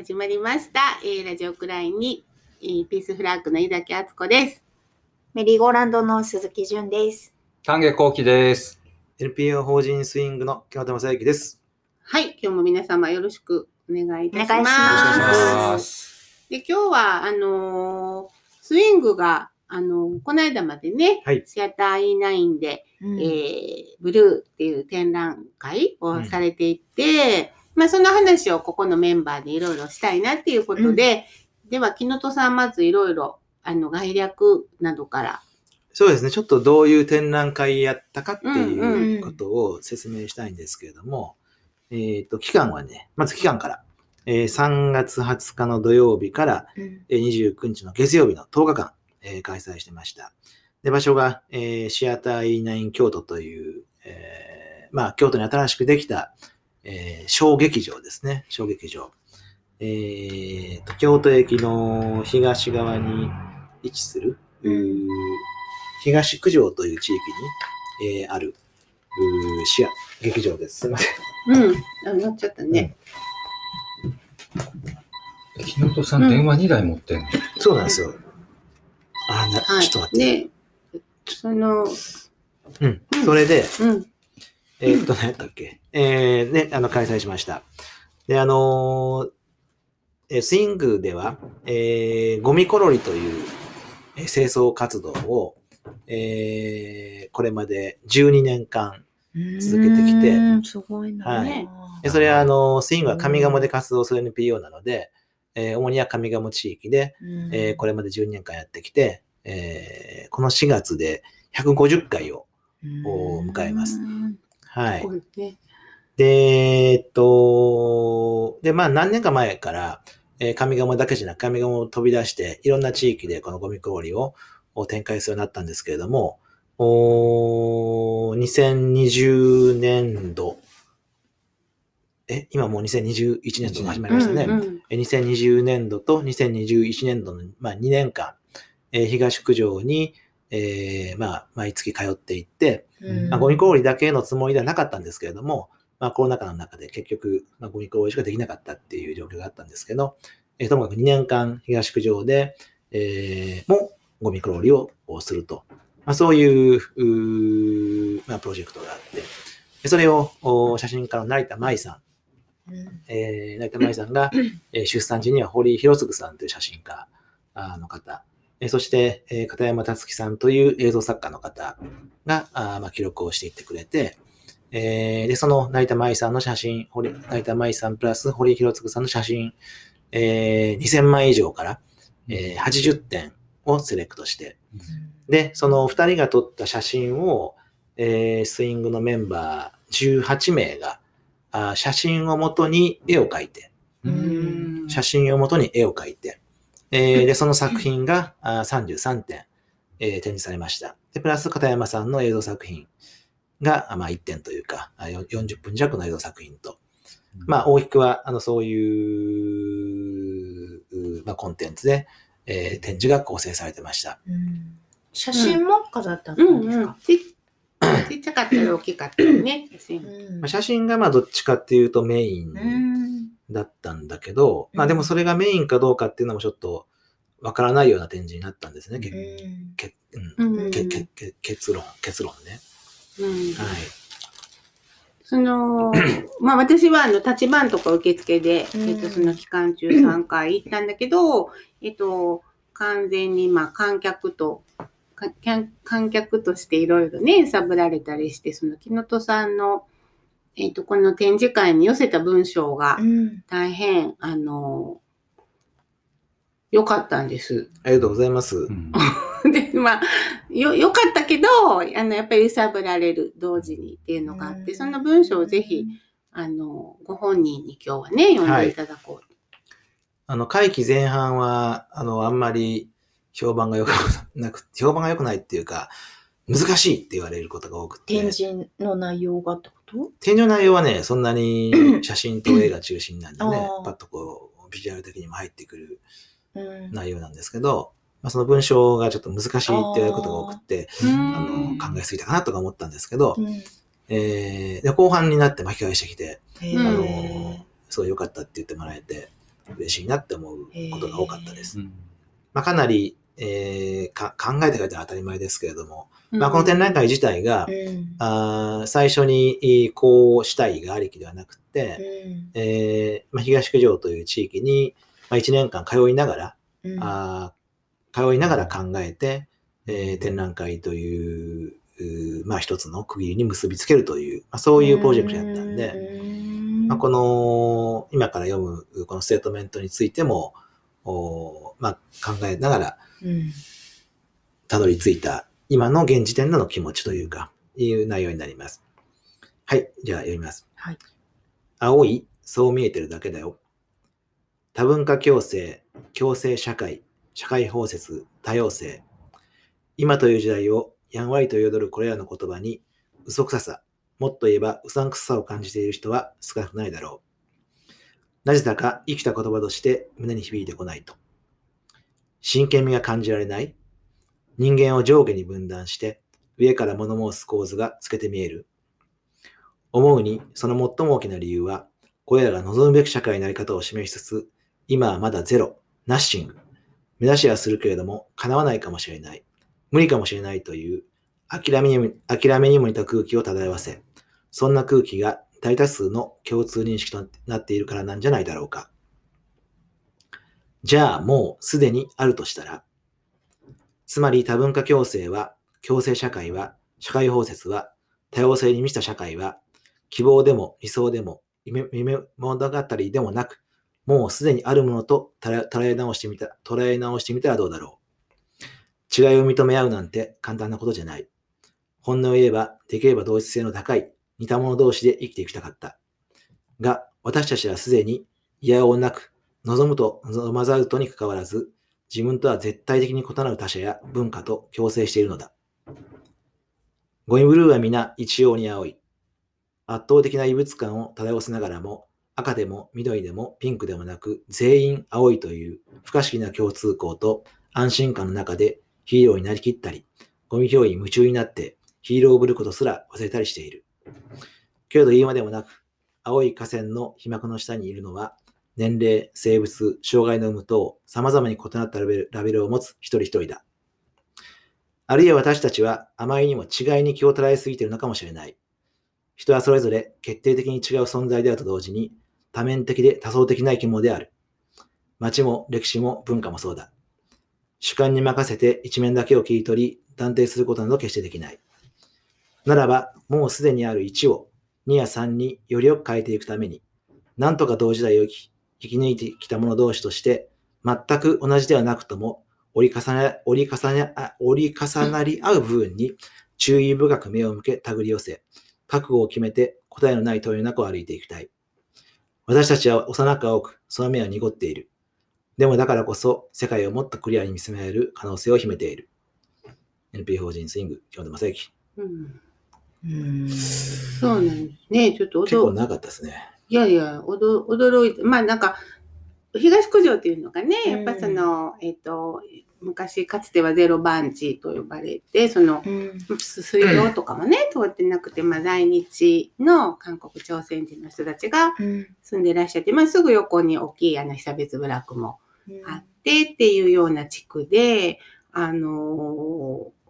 始まりました。えーラジオクラインに、えーピースフラッグの井崎敦子です。メリーゴーランドの鈴木純です。丹下幸喜です。NPO 法人スイングの木本正幸です。はい、今日も皆様よろしくお願いいたします。お願いしますで、今日は、あのースイングが、あのーこの間までね、はいシアター E9 で、うんえーブルーっていう展覧会をされていて、まあその話をここのメンバーでいろいろしたいなっていうことで、では、木本さんまずいろいろ、あの、概略などから。そうですね、ちょっとどういう展覧会やったかってうんいううんことを説明したいんですけれども、えっ、と、期間はね、まず期間から、えー3月20日の土曜日からうん。えー29日の月曜日の10日間、えー開催してました。で、場所が、えーシアター E9 京都という、えーまあ、京都に新しくできた、えー小劇場ですね。小劇場。えーと、京都駅の東側に位置する、東九条という地域に、えーある、うーシア、劇場です。すいません。うん。あ、乗っちゃったね。木本さん、うん電話2台持ってんの、そうなんですよ。あーな、はい。ちょっと待って。で、その、うん。それで、うん。えーっと、何やったっけ？えー、ね、あの、開催しました。で、あのーえースイングでは、えーゴミコロリという、えー清掃活動を、えーこれまで12年間、続けてきてうんすごいな。はいでそれは、あのースイングは上賀茂で活動する NPO なので、えー主には上賀茂地域で、うんえーこれまで12年間やってきて、えーこの4月で150回を、を迎えますうんはい。で、えっと、で、まあ何年か前から、えー上賀茂だけじゃなく上賀茂を飛び出して、いろんな地域でこのゴミ氷をを展開するようになったんですけれども、おー2020年度、え、今もう2021年度が始まりましたね。うんうんえー2020年度と2021年度の、まあ、2年間、えー東九条に、えーまあ、毎月通っていって、うんまあ、ゴミ氷だけのつもりではなかったんですけれども、まあ、コロナ禍の中で結局、まあ、ゴミ氷しかできなかったっていう状況があったんですけど、えーともかく2年間東九条で、えーもゴミ氷ををすると。まあ、そういううーまあ、プロジェクトがあって、でそれをお写真家の成田舞さん、うんえー、成田舞さんが、えー出産時には堀井博次さんという写真家の方、えーそして、えー片山達樹さんという映像作家の方が、記録をしていってくれて、えーで、その成田舞さんの写真、堀成田舞さんプラス堀井博次さんの写真、えー2000枚以上から、えー80点をセレクトして、で、その2人が撮った写真を、えースイングのメンバー18名が、写真をもとに絵を描いて、うん。写真をもとに絵を描いて、えーで、その作品があー33点、えー展示されました。で、プラス片山さんの映像作品が、あまあ、1点というか、あよ40分弱の映像作品と、まあ、大きくは、あの、そういう、うまあ、コンテンツで、えー展示が構成されてました。うん写真も飾ってあっうんうんたんですか。ちちっちゃかったり大きかったりね。写真うんまあ、写真がまあどっちかっていうとメインうんだったんだけど、まあでもそれがメインかどうかっていうのもちょっとわからないような展示になったんですね。けうんけけけけ結論、結論ね。うんはい。その、まあ私はあの、立ち番とか受付で、うんえっと、その期間中3回行ったんだけど、えっと、完全にまあ観客と、か観観客としていろいろね、揺さぶられたりして、その木本さんの、えっと、この展示会に寄せた文章がうん大変、あの、良かったんです。ありがとうございます。うん で、まあ、よ、良かったけど、あの、やっぱり揺さぶられる同時にっていうのがあって、その文章をぜひ、あの、ご本人に今日はね、読んでいただこう。あの、会期前半は、あの、あんまり評判が良くなく、評判が良くないっていうか、難しいって言われることが多くて。展示の内容がってこと？展示の内容はね、そんなに写真と絵が中心なんでねパッとこう、ビジュアル的にも入ってくるうん。内容なんですけど、まあ、その文章がちょっと難しいって言われることが多くて、うん。あの、考えすぎたかなとか思ったんですけど、うん。えーで後半になって巻き返してきて、あー。の、すごい良かったって言ってもらえて、嬉しいなって思うことが多かったです。うん。まあ、かなり、えーか考えて書いたら当たり前ですけれども、うん。まあ、この展覧会自体が、うん。あー最初にえーこうしたいがありきではなくて、うん。えーまあ、東九条という地域に、まあ、1年間通いながら、うん。あー通いながら考えて、えー展覧会という、まあ、一つの区切りに結びつけるという、まあ、そういうプロジェクトやったんで、うんまあ、この、今から読むこのステートメントについても、おまあ、考えながらうんたどり着いた今の現時点での気持ちというか、いう内容になります。はい、じゃあ読みます。はい。青い、そう見えてるだけだよ。多文化共生、共生社会、社会包摂、多様性。今という時代をやんわりと彩るこれらの言葉に嘘くささ、もっと言えばうさんくささを感じている人は少なくないだろう。なぜだか生きた言葉として胸に響いてこないと。真剣味が感じられない人間を上下に分断して上から物申す構図が透けて見える。思うにその最も大きな理由はこれらが望むべき社会のあり方を示しつつ今はまだゼロ、ナッシング。目指しはするけれども叶わないかもしれない。無理かもしれないという諦めに諦めにも似た空気を漂わせ、そんな空気が大多数の共通認識となっているからなんじゃないだろうか。じゃあもうすでにあるとしたら、つまり多文化共生は、共生社会は、社会包摂は、多様性に満ちた社会は、希望でも理想でも夢夢物語でもなく、もうすでにあるものと捉え捉え直してみた、捉え直してみたらどうだろう。違いを認め合うなんて簡単なことじゃない。本音を言えば、できれば同一性の高い、似た者同士で生きていきたかった。が、私たちはすでに、いやおうなく、望むと望まざるとにかかわらず、自分とは絶対的に異なる他者や文化と共生しているのだ。ゴミブルーは皆一様に青い。圧倒的な異物感を漂わせながらも、赤でも緑でもピンクでもなく、全員青いという不可思議な共通項と安心感の中でヒーローになりきったり、ゴミ拾いに夢中になってヒーローをぶることすら忘れたりしている。けれど言うまでもなく、青い河川の被膜の下にいるのは、年齢、生物、障害の有無等、様々に異なったラベルラベルを持つ一人一人だ。あるいは私たちはあまりにも違いに気を捉えすぎているのかもしれない。人はそれぞれ決定的に違う存在であると同時に、多面的で多層的な生き物である。街も歴史も文化もそうだ。主観に任せて一面だけを切り取り、断定することなど決してできない。ならば、もうすでにある1を2や3によりよく変えていくために、なんとか同時代を生き生き抜いてきた者同士として、全く同じではなくとも、折り重ね、折り重ね、あ折り重なり合う部分に注意深く目を向け、手繰り寄せ、覚悟を決めて答えのない問いの中を歩いていきたい。私たちは幼く青く、その目は濁っている。でもだからこそ、世界をもっとクリアに見つめられる可能性を秘めている。NP 法人スイング、京都正幸。うんうんそうなんですね。ちょっと驚結構長かったですね。いやいや、おど驚いて、まあなんか、東九条っていうのがね、うん。やっぱその、えっ、と、昔かつてはゼロ番地と呼ばれて、その、うん。水道とかもね、通ってなくて、まあ在日の韓国朝鮮人の人たちがうん。住んでらっしゃって、まあすぐ横に大きいあの被差別部落もあってっていうような地区で、あのー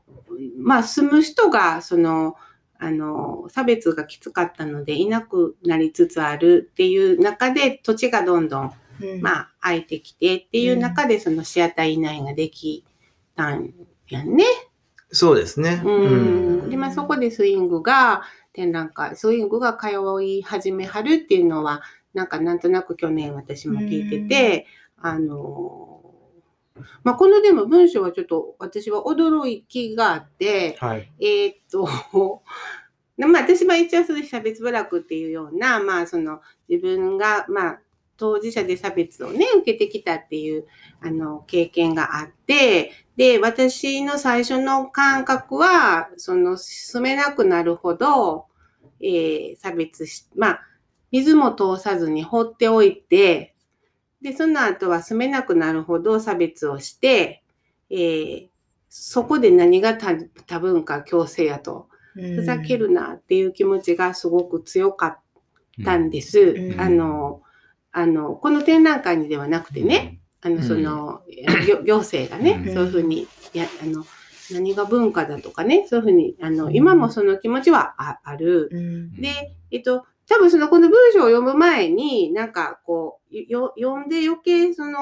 まあ住む人が、その、あのー差別がきつかったのでいなくなりつつあるっていう中で土地がどんどん、うんまあ空いてきてっていう中でそのシアター以内ができたんやんね。そうですね。うん。で、まあそこでスイングが展覧会、スイングが通い始めはるっていうのは、なんかなんとなく去年私も聞いてて、あのーまあ、このでも文章はちょっと私は驚きがあって、はい。えーっと、まあ私は一応その差別部落っていうような、まあその自分が、まあ当事者で差別をね、受けてきたっていう、あの、経験があって、で、私の最初の感覚は、その、住めなくなるほど、えー差別し、まあ、水も通さずに放っておいて、で、その後は住めなくなるほど差別をして、えーそこで何が多多文化共生やと、ふざけるなっていう気持ちがすごく強かったんです。うん。あの、あの、この展覧会にではなくてね、あの、その、行行政がね、うん。そういうふうに、や、あの、何が文化だとかね、そういうふうに、あの、今もその気持ちはあある。うん。で、えっと、多分そのこの文章を読む前に、なんかこう、よ読んで余計その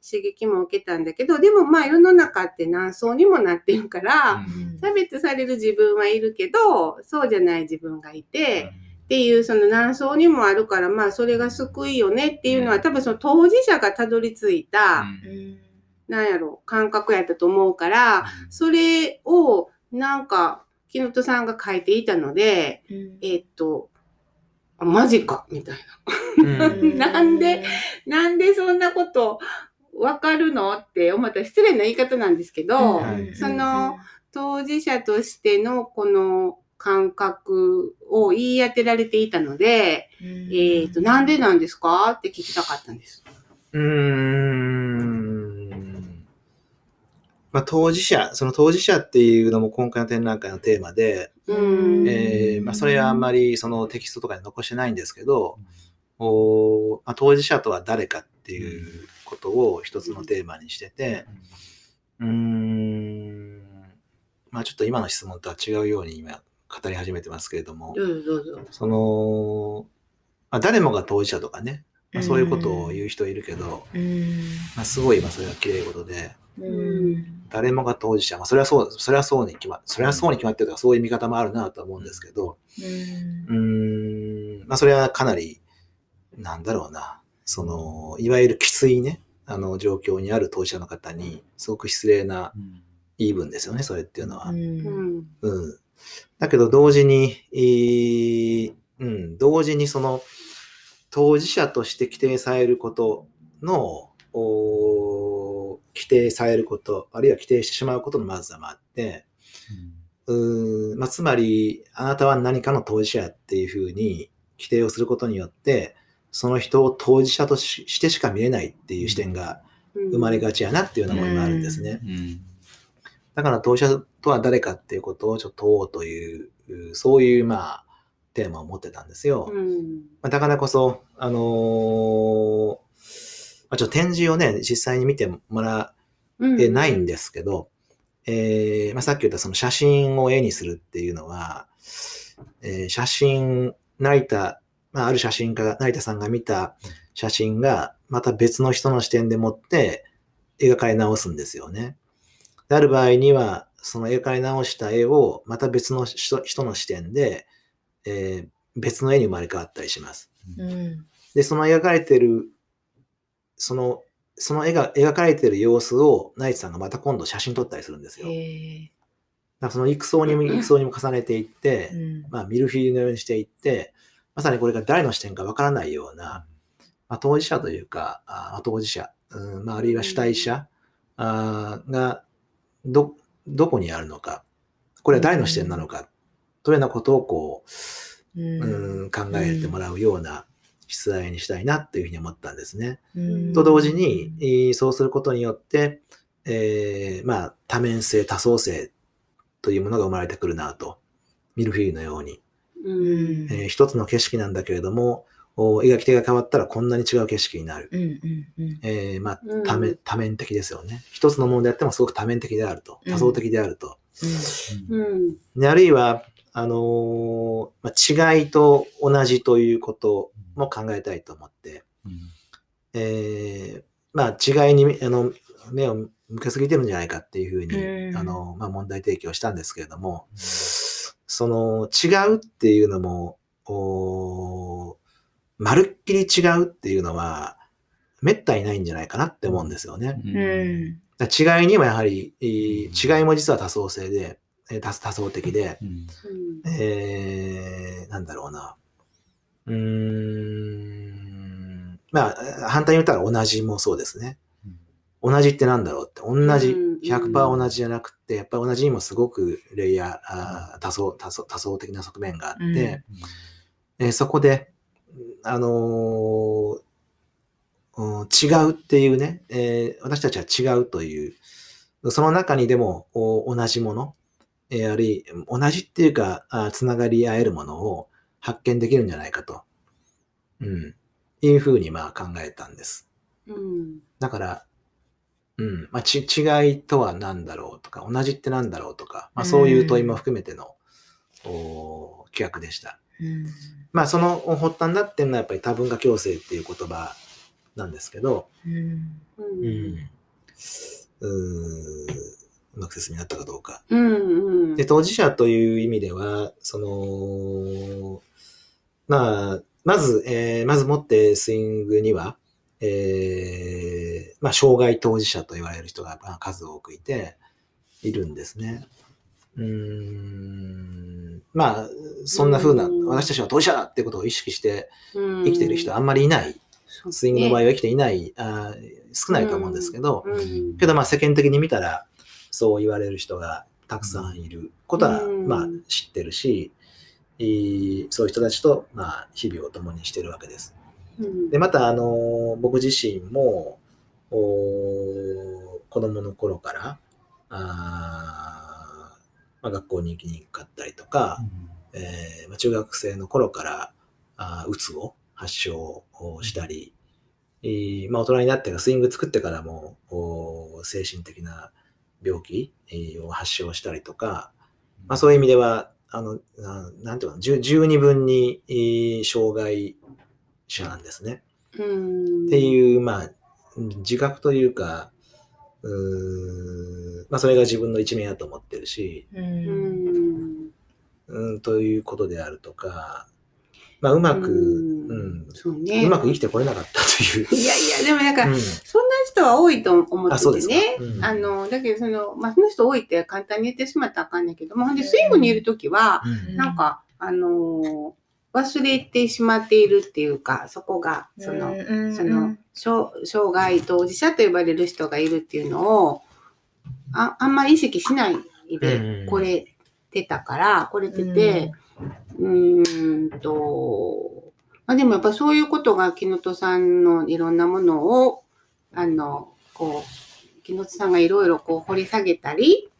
刺激も受けたんだけど、でもまあ世の中って何層にもなってるから、差別される自分はいるけど、そうじゃない自分がいて、っていうその何層にもあるから、まあそれが救いよねっていうのは多分その当事者がたどり着いた、うん。なんやろ、感覚やったと思うから、それをなんか、木本さんが書いていたので、うん。えっと、あマジか、みたいな。うんなんでなんでそんなことわかるのって思ったら失礼な言い方なんですけど、はいその、当事者としてのこの感覚を言い当てられていたので、えっ、と、なんでなんですか？って聞きたかったんです。うーん。まあ、当事者、その当事者っていうのも今回の展覧会のテーマで、うん。えーまあ、それはあんまりそのテキストとかに残してないんですけど、おまあ、当事者とは誰かっていうことを一つのテーマにしてて、うーん、まあちょっと今の質問とは違うように今語り始めてますけれども、どうぞどうぞ。その、まあ、誰もが当事者とかね、まあ、そういうことを言う人いるけど、うん。まあ、すごいまあそれは綺麗事で、うん誰もが当事者、まあ、それはそう、それはそうに決まそれはそうに決まってるとか、そういう見方もあるなとは思うんですけど、うーん、まあ、それはかなり、なんだろうな、その、いわゆるきついね、あの、状況にある当事者の方に、すごく失礼な言い分ですよね、それっていうのは。うん。うん。だけど、同時に、えーうん、同時にその、当事者として規定されることの、お規定されること、あるいは規定してしまうことのまずさもあって、うーんまあ、つまり、あなたは何かの当事者っていうふうに規定をすることによって、その人を当事者とししてしか見えないっていう視点が生まれがちやなっていうような思いもあるんですね。だから当事者とは誰かっていうことをちょっと問おうという、そういうまあ、テーマを持ってたんですよ。うん。まあ、だからこそ、あのーまあ、ちょっと展示をね、実際に見てもらうん。えないんですけど、えーまあ、さっき言ったその写真を絵にするっていうのは、えー写真、成田、まあ、ある写真家が、成田さんが見た写真が、また別の人の視点でもって描かれ直すんですよね。である場合には、その描かれ直した絵をまた別の人人の視点で、えー別の絵に生まれ変わったりします。うんで、その描かれてる、その、その絵が描かれてる様子を、ナイツさんがまた今度写真撮ったりするんですよ。だかへらその幾層にも 幾層にも重ねていってえ、うん。まあ、ミルフィーユのようにしていって、まさにこれが誰の視点かわからないような、まあ、当事者というか、あまあ当事者、うんまあ、あるいは主体者、あーが、ど、どこにあるのか、これは誰の視点なのか、というようなことをこう、うん、考えてもらうような出題にしたいなというふうに思ったんですね。うんと同時に、えーそうすることによって、えーまあ、多面性、多層性というものが生まれてくるなと。ミルフィーユのように。うん。えー一つの景色なんだけれども、お描き手が変わったらこんなに違う景色になる。うんうんうんえーまあうん多面、多面的ですよね。一つのものであってもすごく多面的であると。多層的であると。うん。であるいは、あのーまあ、違いと同じということも考えたいと思って、えーまあ、違いにあの目を向けすぎてるんじゃないかっていうふうに、うんあのまあ、問題提起をしたんですけれども、その違うっていうのも、まるっきり違うっていうのは、めったにないんじゃないかなって思うんですよね。うん。違いにはやはり、えー違いも実は多層性で、えー多多層的で、えー、なんだろうな。うーん。まあ、反対に言ったら同じもそうですね。同じってなんだろうって。同じ。うん、100%同じじゃなくて、やっぱり同じにもすごくレイヤー、あー多層、多層、多層的な側面があって、うん。えーそこで、あのーうん違うっていうね、えー私たちは違うという、その中にでもお同じもの、えーあるい同じっていうかあ、つながり合えるものを発見できるんじゃないかと。うん。いうふうにまあ考えたんです。うん。だから、うん、まあ、ち、違いとは何だろうとか、同じって何だろうとか、まあ、そういう問いも含めての、お企画でした。うんまあ、その発端だっていうのはやっぱり多文化共生っていう言葉なんですけど、うんう。うんん、うーんうまく説明になったかどうか。うん。うん。で、当事者という意味では、その、まあ、まず、えーまずもってスイングには、えーまあ、障害当事者と言われる人がまあ数多くいて、いるんですね。うーん。まあ、そんな風な、うん私たちは当事者だってことを意識して生生きている人はあんまりいない。スイングの場合は生きていない、あー少ないと思うんですけど、うん。けどまあ世間的に見たらそう言われる人がたくさんいることはうん。まあ知ってるし、そういう人たちとまあ日々を共にしてるわけです。うん。で、またあの僕自身もお子供の頃からあー、まあ、学校に行きにくかったりとか、えーまあ、中学生の頃からあーうつを発症をしたり、えーまあ、大人になってからスイング作ってからもお精神的な病気えーを発症したりとか、まあ、そういう意味ではあのななんていうの十十二分に、えー障害者なんですね。うん。っていう、まあ、自覚というか、うまあ、それが自分の一面やと思ってるし。うん、ということであるとか、まあ、うまく、うん。うん、そうね。うまく生きてこれなかったという。いやいや、でもなんか、うん。そんな人は多いと思あ、そうですか。っててね。。うん。あの、だけどその、まあ、その人多いって簡単に言ってしまったらあかんねんけども、ほんで、スイングにいるときは、うん。なんか、あのー忘れてしまっているっていうか、そこが、その、その、障障害当事者と呼ばれる人がいるっていうのを、ああんまり意識しないうん。で来れてたから、来れてて、うーんと、まあでもやっぱそういうことが木本さんのいろんなものを、あの、こう、木本さんがいろいろこう掘り下げたり、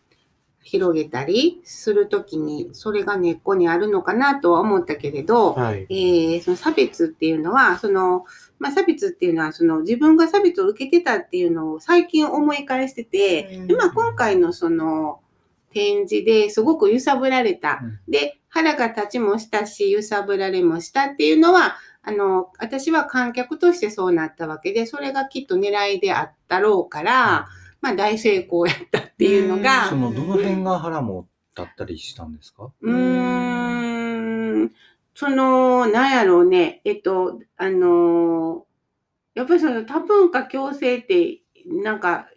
広げたりするときに、それが根っこにあるのかなとは思ったけれど、はい。えーその差別っていうのは、その、まあ、差別っていうのは、その自分が差別を受けてたっていうのを最近思い返してて、うんでまあ、今回のその展示ですごく揺さぶられた。うん。で、腹が立ちもしたし、揺さぶられもしたっていうのは、あの、私は観客としてそうなったわけで、それがきっと狙いであったろうから、まあ大成功やったっていうのが、その、どの辺が腹も立ったりしたんですか？うーん、その、なんやろうね、えっと、あのーやっぱりその多文化共生って、なんか、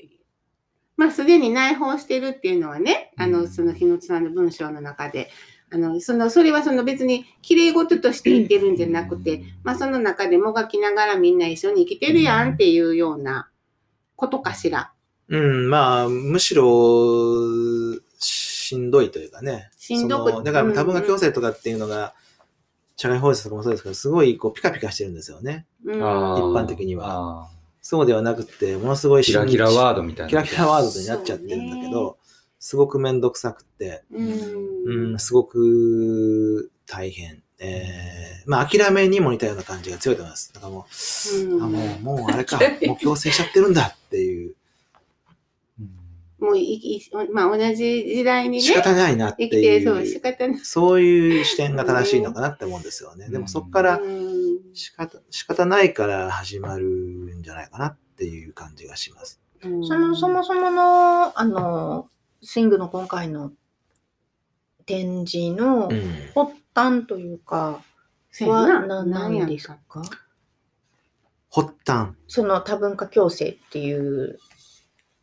まあすでに内包してるっていうのはね、あの、うんその日野さんの文章の中で、あの、その、それはその別に綺麗事として言ってるんじゃなくて、まあその中でもがきながらみんな一緒に生きてるやんっていうようなことかしら。うん、まあ、むしろ、しんどいというかね。しんどくだから多文化共生とかっていうのが、社会法律とかもそうですけど、すごいこうピカピカしてるんですよね。うん。一般的には。あそうではなくて、ものすごいーキラキラワードみたいな。キラキラワードになっちゃってるんだけど、すごくめんどくさくて、うんうん、すごく大変。えー、まあ諦めにも似たような感じが強いと思います。だからもう、うんあもう、もうあれか、もう強制しちゃってるんだっていう、うんもういい、まあ同じ時代にね、仕方ないなって生きて、そう、いう、仕方ない。そういう視点が正しいのかなって思うんですよね。でもそこからうん仕方、仕方ないから始まるんじゃないかなっていう感じがします。うんそのそもそもの、あの、スイングの今回の展示のうん。発端というか、そうやはなななんや何ですか？発端。その多文化共生っていう、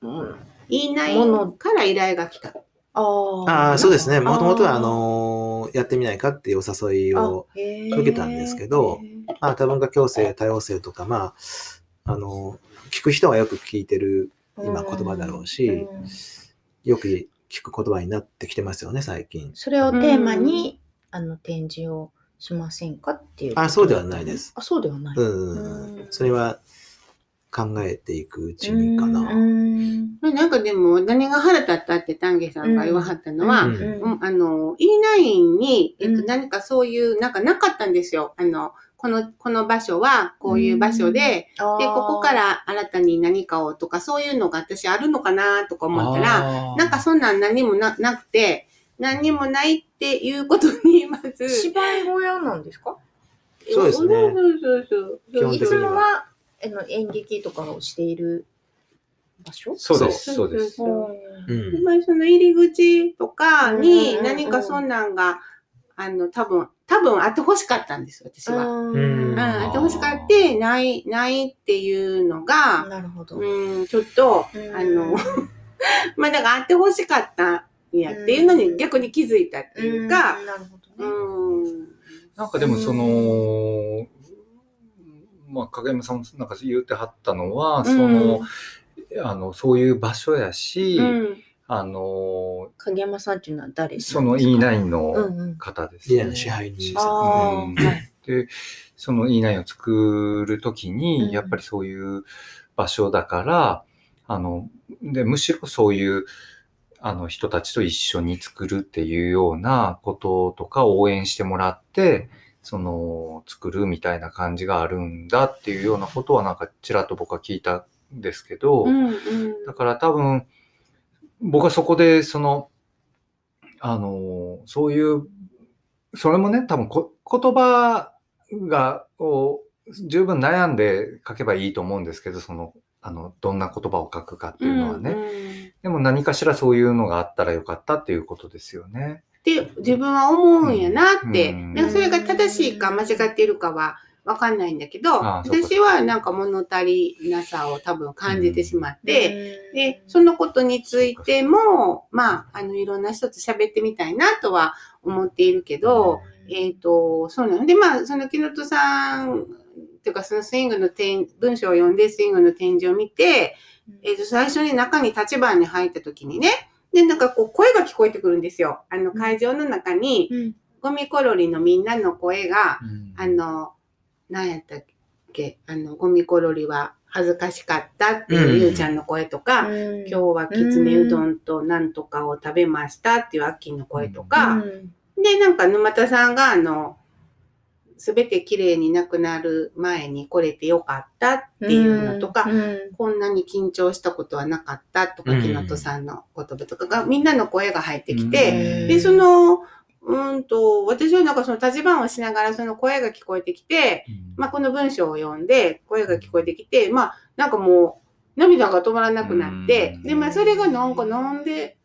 うん、言いないものから依頼が来た。あああ、そうですね。もともとは、あの、のーやってみないかっていうお誘いを、受受けたんですけどまあ、多文化共生、多様性とか、まあ、あの聞く人はよく聞いてる、今言葉だろうしよく聞く言葉になってきてますよね、最近。それをテーマに、あの展示をしませんかっていう。あそうではないです。あ、そうではない。うんうん。それは考えていくうちにかうな。ん。なんかでも、何が腹立ったって丹下さんが言わはったのは、ううん。んあの、E9 に、えっと、うん。何かそういう、なんかなかったんですよ。あの、この、この場所はこういう場所で、で、ここから、ら新たに何かをとか、そういうのが私あるのかなとか思ったら、らなんかそんなん何もななくて、何もないっていうことに、まず、芝居小屋なんですか？そうですね。そうそうそうそう。いつ基本的にもはあの演劇とかをしている場所？そうです、そうです。うんでまあ、その入り口とかに何かそんなんが、あの、多分、多分あってほしかったんです、私は。ううんうん、あってほしかって、ない、ないっていうのが、なるほど。うん、ちょっと、うんあの、まあだからあってほしかったんやっていうのに逆に気づいたっていうか、んなるほうどね。ん。なんかでもその、まあ、影山さんもなんか言ってはったのは、その、あの、そういう場所やし、うん。あの、影山さんっていうのは誰そのいい E9 うんのうん。方です、リアの支配人さん。で、その E9 を作るときうんに、やっぱりそういう場所だから、あの、で、むしろそういう、あの人たちと一緒に作るっていうようなこととか応援してもらって、その、作るみたいな感じがあるんだっていうようなことはなんかちらっと僕は聞いたんですけど、うん。うん。だから多分、僕はそこで、その、あの、そういう、それもね、多分こ言葉が、を十分悩んで書けばいいと思うんですけど、その、あの、どんな言葉を書くかっていうのはね。ね。でも何かしらそういうのがあったらよかったっていうことですよね。って自分は思うんやなって。うん。だからそれが正しいか間違っているかはわかんないんだけど、私はなんか物足りなさを多分感じてしまって、うん。で、そのことについても、まあ、あの、いろんな人と喋ってみたいなとは思っているけど、えっ、と、そうなの。で、まあ、その木本さん、っていうか、そのスイングの展、文章を読んでスイングの展示を見て、えっ、と、最初に中に立番に入った時にね、で、なんかこう、声が聞こえてくるんですよ。あの、会場の中に、うん。ゴミコロリのみんなの声が、うん。あの、何やったっけ、あの、ゴミコロリは恥ずかしかったっていううんゆうちゃんの声とか、うん。今日はきつねうどんとなんとかを食べましたっていうアッキーの声とか、うん。で、なんか沼田さんがあの、すべて綺麗になくなる前に来れてよかったっていうのとか、うんこんなに緊張したことはなかったとか、うん木本さんの言葉とかが、みんなの声が入ってきて、うん。で、その、うーんと、私はなんかその立番をしながらその声が聞こえてきて、まあ、この文章を読んで、声が聞こえてきて、まあ、なんかもう、涙が止まらなくなってうん、で、まあ、それがなんかなんで、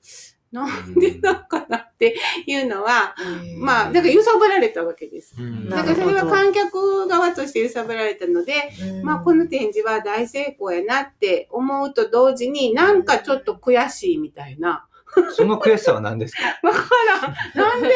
なんでなんかなっていうのは、まあ、だから揺さぶられたわけです。うんだからそれは観客側として揺さぶられたので、うんまあ、この展示は大成功やなって思うと同時に、なんかちょっと悔しいみたいな。その悔しさは何ですか？わからん。なんで、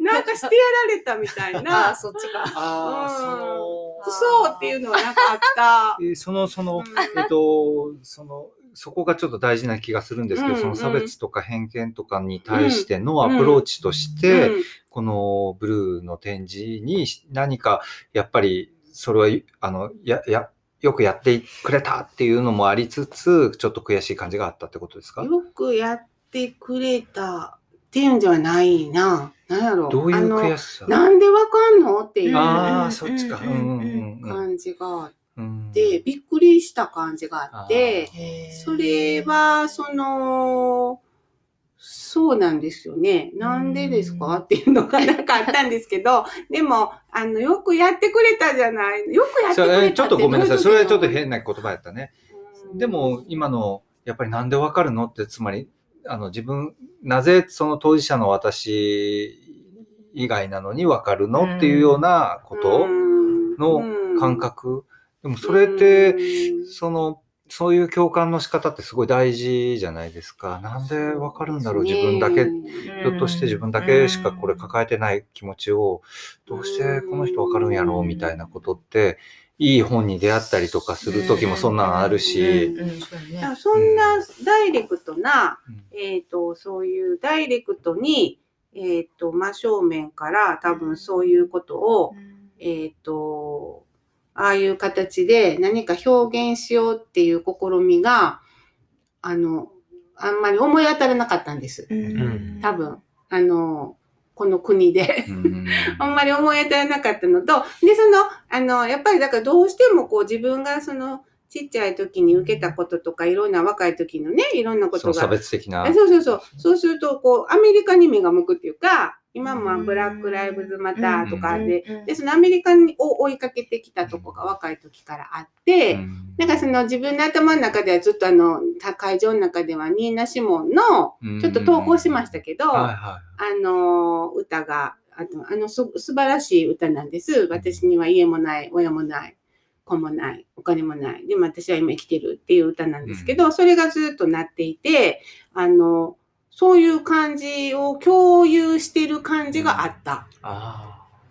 なんかしてやられたみたい あなあ、。そっちか。ああ、うんそそうっていうのはなんかあった。えーその、その、うんえっと、その、そこがちょっと大事な気がするんですけど、うんその差別とか偏見とかに対してのアプローチとして、このブルーの展示に何か、やっぱり、それは、あの、や、や、よくやってくれたっていうのもありつつ、ちょっと悔しい感じがあったってことですか？うんよくやってくれたっていうんじゃないな。なんやろ。どういう悔しさ？なんでわかんの？っていうああ、うんそっちか。うんうんうんうんうん感じがあっうん。て、びっくりした感じがあって、それ、は、その、そうなんですよね。なんでですうんかっていうのがなんかあったんですけど、でも、あの、よくやってくれたじゃない。よくやってくれたちょっとごめんなさい。それはちょっと変な。な言葉やったね。うんでも、今の、やっぱりなんでわかるの？って、つまり、あの、自分、なぜその当事者の私以外なのにわかるの？っていうようなことの感覚。でもそれって、うん。その、そういう共感の仕方ってすごい大事じゃないですか。なんでわかるんだろう、自分だけ。ひょっとして自分だけしかこれ抱えてない気持ちを、どうしてこの人わかるんやろうみたいなことって、いい本に出会ったりとかする時もそんなのあるし、そんなダイレクトな、うん。えっ、と、そういうダイレクトに、えっ、と、真正面から多分そういうことを、えっ、と、ああいう形で何か表現しようっていう試みが、あの、あんまり思い当たらなかったんです。うん多分。あの、この国で。うん あんまり思い当たらなかったのと、で、その、あの、やっぱりだからどうしてもこう自分がその、ちっちゃい時に受けたこととか、いろんな若い時のね、いろんなことが。差別的なあ。そうそうそう。そうすると、こう、アメリカに目が向くっていうか、今もブラック・ライブズ・マターとかで、で、そのアメリカを追いかけてきたとこが若い時からあって、うん。なんかその自分の頭の中ではずっとあの、会場の中ではニーナ・シモンの、ちょっと投稿しましたけど、あの、歌が、あと、あの、す、素晴らしい歌なんです。私には家もない、親もない、子もない、お金もない。でも私は今生きてるっていう歌なんですけど、それがずっとなっていて、あの、そういう感じを共有してる感じがあった。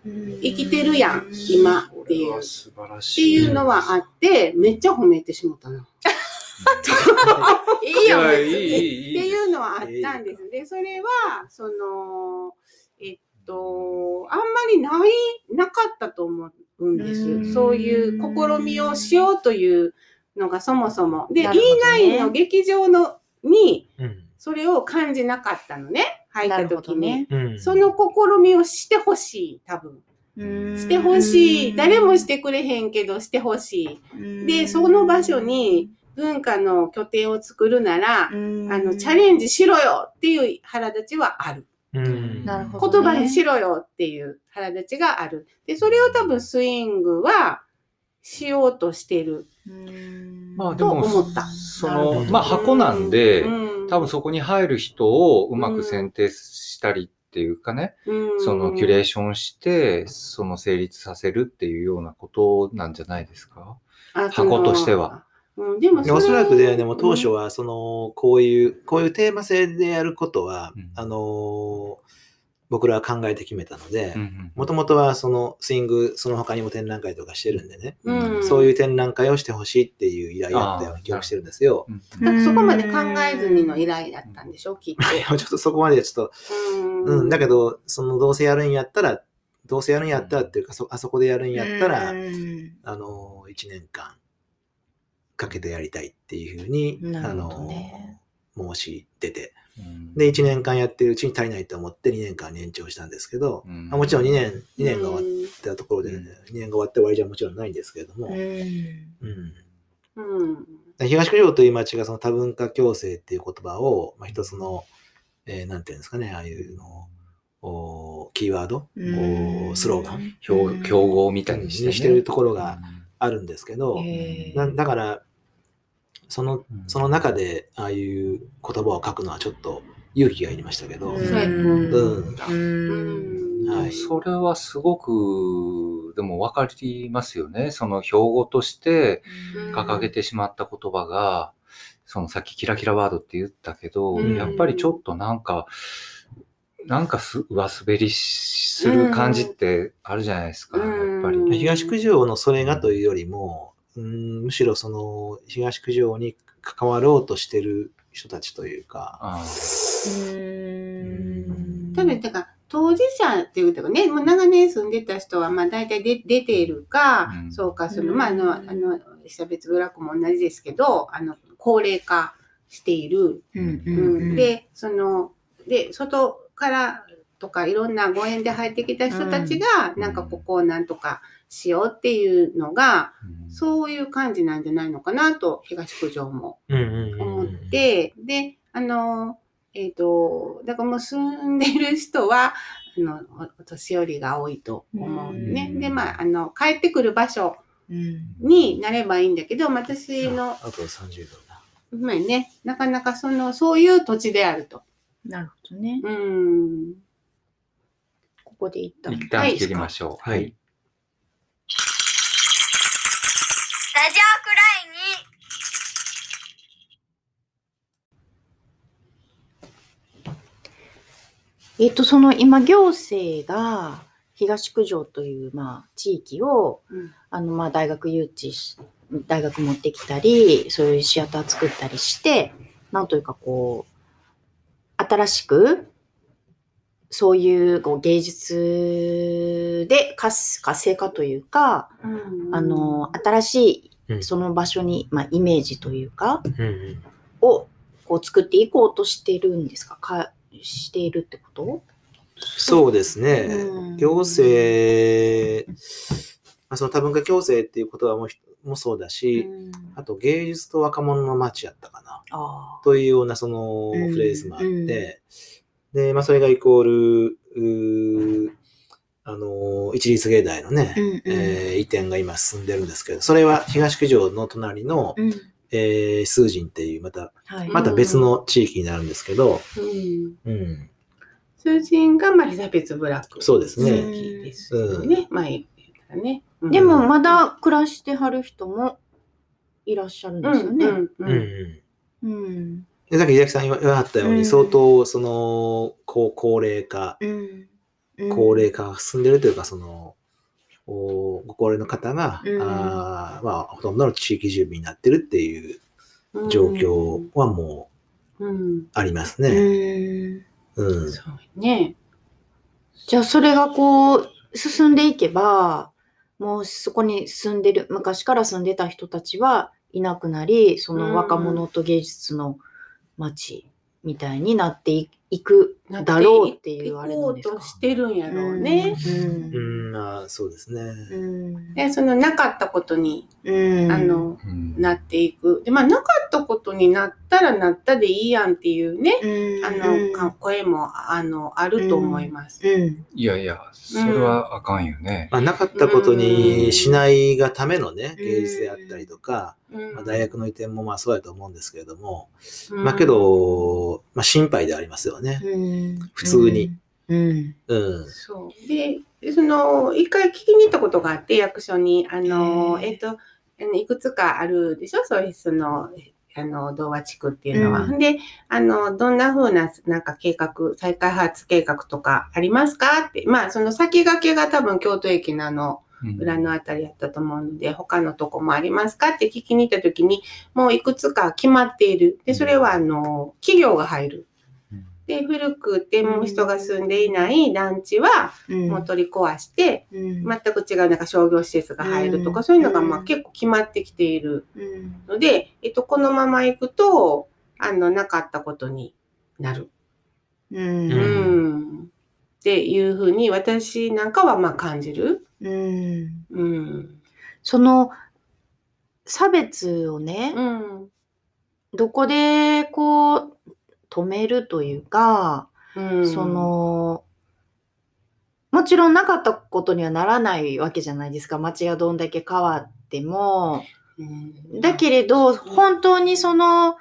生きてるやん、今あ。っていう。っ素晴らてしい。いうのはあって、めっちゃ褒めてしもたな。いいよ、いや別に。いいいいいいっていうのはあったんです。で、それは、その、えっと、あんまりない、なかったと思うんでうす。んそういう試みをしようというのがそもそも。で、なるほどね E9 の劇場のに、うんそれを感じなかったのね。入った時に。どね。うんその試みをしてほしい、多分。してほしい。誰もしてくれへんけど、してほしい。で、その場所に文化の拠点を作るなら、あの、チャレンジしろよっていう腹立ちはある。うんなるほど言葉にしろよっていう腹立ちがある。で、それを多分スイングはしようとしてる。とまあでも、思ったその、まあ箱なんで、うん多分そこに入る人をうまく選定したりっていうかね、うん。そのキュレーションして、その成立させるっていうようなことなんじゃないですか？箱としては。うん、でもでおそらくで、でも当は初は、その、こういう、こういうテーマ性でやることは、うん。あの、僕らは考えて決めたのでもともとはそのスイング、その他にも展覧会とかしてるんでね、うん。そういう展覧会をしてほしいっていう依頼だったような気がしてるんですよ。うんだからそこまで考えずにの依頼だったんでしょ、きっと。いやちょっとそこまではちょっと、うん。うん、だけど、そのどうせやるんやったら、どうせやるんやったらっていうか、そあそこでやるんやったら、うん。あの、1年間かけてやりたいっていうふうに、あなるほどのね、申し出て、うんで、1年間やってるうちに足りないと思って2年間に延長したんですけど、うん。まあもちろん2年、2年が終わっったところで、うん。2年が終わって終わりじゃもちろんないんですけれども、うん。うん。うん。東九条という町がその多文化共生っていう言葉を、まあ、一つの、えーなんていうんですかね、ああいうのをおキーワード、うん。おスローガン標標語みたいにして、ね。にしてるところがあるんですけど、だから、そのうん。その中でああいう言葉を書くのはちょっと勇気がいりましたけど、うん。そうん。うん。はい。それはすごく、でも分かりますよね。その標語として掲げてしまった言葉が、そのさっきキラキラワードって言ったけど、うん。やっぱりちょっとなんか、なんかす上滑りする感じってあるじゃないですか、うん。やっぱり。うん東九条のそれがというよりも、うんむしろその東九条に関わろうとしてる人たちというか、あうん。多分、だから、当事者っていうかね、もう長年住んでた人は、まあ大体で出ているか、うん。そうか、その、うん。まああの、あの、差別ブラックも同じですけど、あの、高齢化している。うんううん。ん。で、その、で、外からとかいろんなご縁で入ってきた人たちが、うん。なんかここをなんとかしようっていうのが、うんそういう感じなんじゃないのかなと、東九条もうんうんうん思って、で、あの、えっ、と、だからもう住んでる人は、あの、おお年寄りが多いと思うね。うんで、まあ、あの、帰ってくる場所うんになればいいんだけど、私の、あと30秒だ。まあね、なかなかその、そういう土地であると。なるほどね。うん。ここで一旦。一旦切りましょう。はいラえっと、その今、行政が東九条という、まあ、地域を、うん。あの、まあ、大学誘致し、大学持ってきたり、そういうシアター作ったりして、なんというかこう、新しく、そういうこう芸術で活活性化というか、あの、新しうん。いその場所に、まあ、イメージというか、うんうん。をこう作っていこうとしてるんですか？かしているってこと？そうですね。うん。行政、まあ、その多文化共生っていう言葉もひもそうだし、うん。あと芸術と若者の街やったかな。あというようなそのうん。フレーズもあって、うん。で、まあそれがイコール、あの、一律芸大のね、ーうんうん。えー移転が今進んでるんですけど、それは東九条の隣の、うんえー、数人っていう、また、はいまた別の地域になるんですけど、うん。うん、数人が、まあ、被別部落。そうですね地域ですよね。まあ、言ったらね。うんでも、まだ暮らしてはる人もいらっしゃるんですよね。うんうんさっき井崎さん言わ言わはったように、うん相当、その、高高齢化、うん。高齢化が進んでるというか、その、おご高齢の方が、うんあーまあ、ほとんどの地域住民になってるっていう状況はもううん。ありますうね。ん。うん。そうね。じゃあそれがこう進んでいけば、もうそこに住んでる、昔から住んでた人たちはいなくなり、その若者と芸術の街みたいになっていいくだろうっていうあれなんですか行こうとしてるんやろうね。うんうん、まあ、そうですね。うん。で、そのなかったことに、うん。あの、うん。なっていく。で、まあ、なかったことになったらなったでいいやんっていうね、うん。あの、か声も、あの、あると思います。うん。いやいや、それはあかんよね。まあ、なかったことにしないがためのね、うん。芸術であったりとか、うん。まあ、大学の移転もまあそうやと思うんですけれども、うん。まあけど、まあ心配でありますよね。うん普通に。うんうん。そう。で、その、一回聞きに行ったことがあって、役所に、あの、えっと、あのいくつかあるでしょ？そういう、その、あの、童話地区っていうのは。うんで、あの、どんな風な、なんか計画、再開発計画とかありますか？って。まあ、その先駆けが多分京都駅のあの、うん裏のあたりやったと思うので、他のとこもありますか？って聞きに行った時に、もういくつか決まっている。で、それは、あの、企業が入る。で、古くてもう人が住んでいない団地は、うんもう取り壊して、うん全く違うなんか商業施設が入るとか、うんそういうのがまあうん結構決まってきているうんので、えっと、このまま行くと、あの、なかったことになる。ううん。んっていうふうに私なんかはまあ感じる。うんうん。その差別をね、うん。どこでこう止めるというか、うん、そ、のもちろんなかったことにはならないわけじゃないですか街がどんだけ変わっても。うん、だけれど本当にその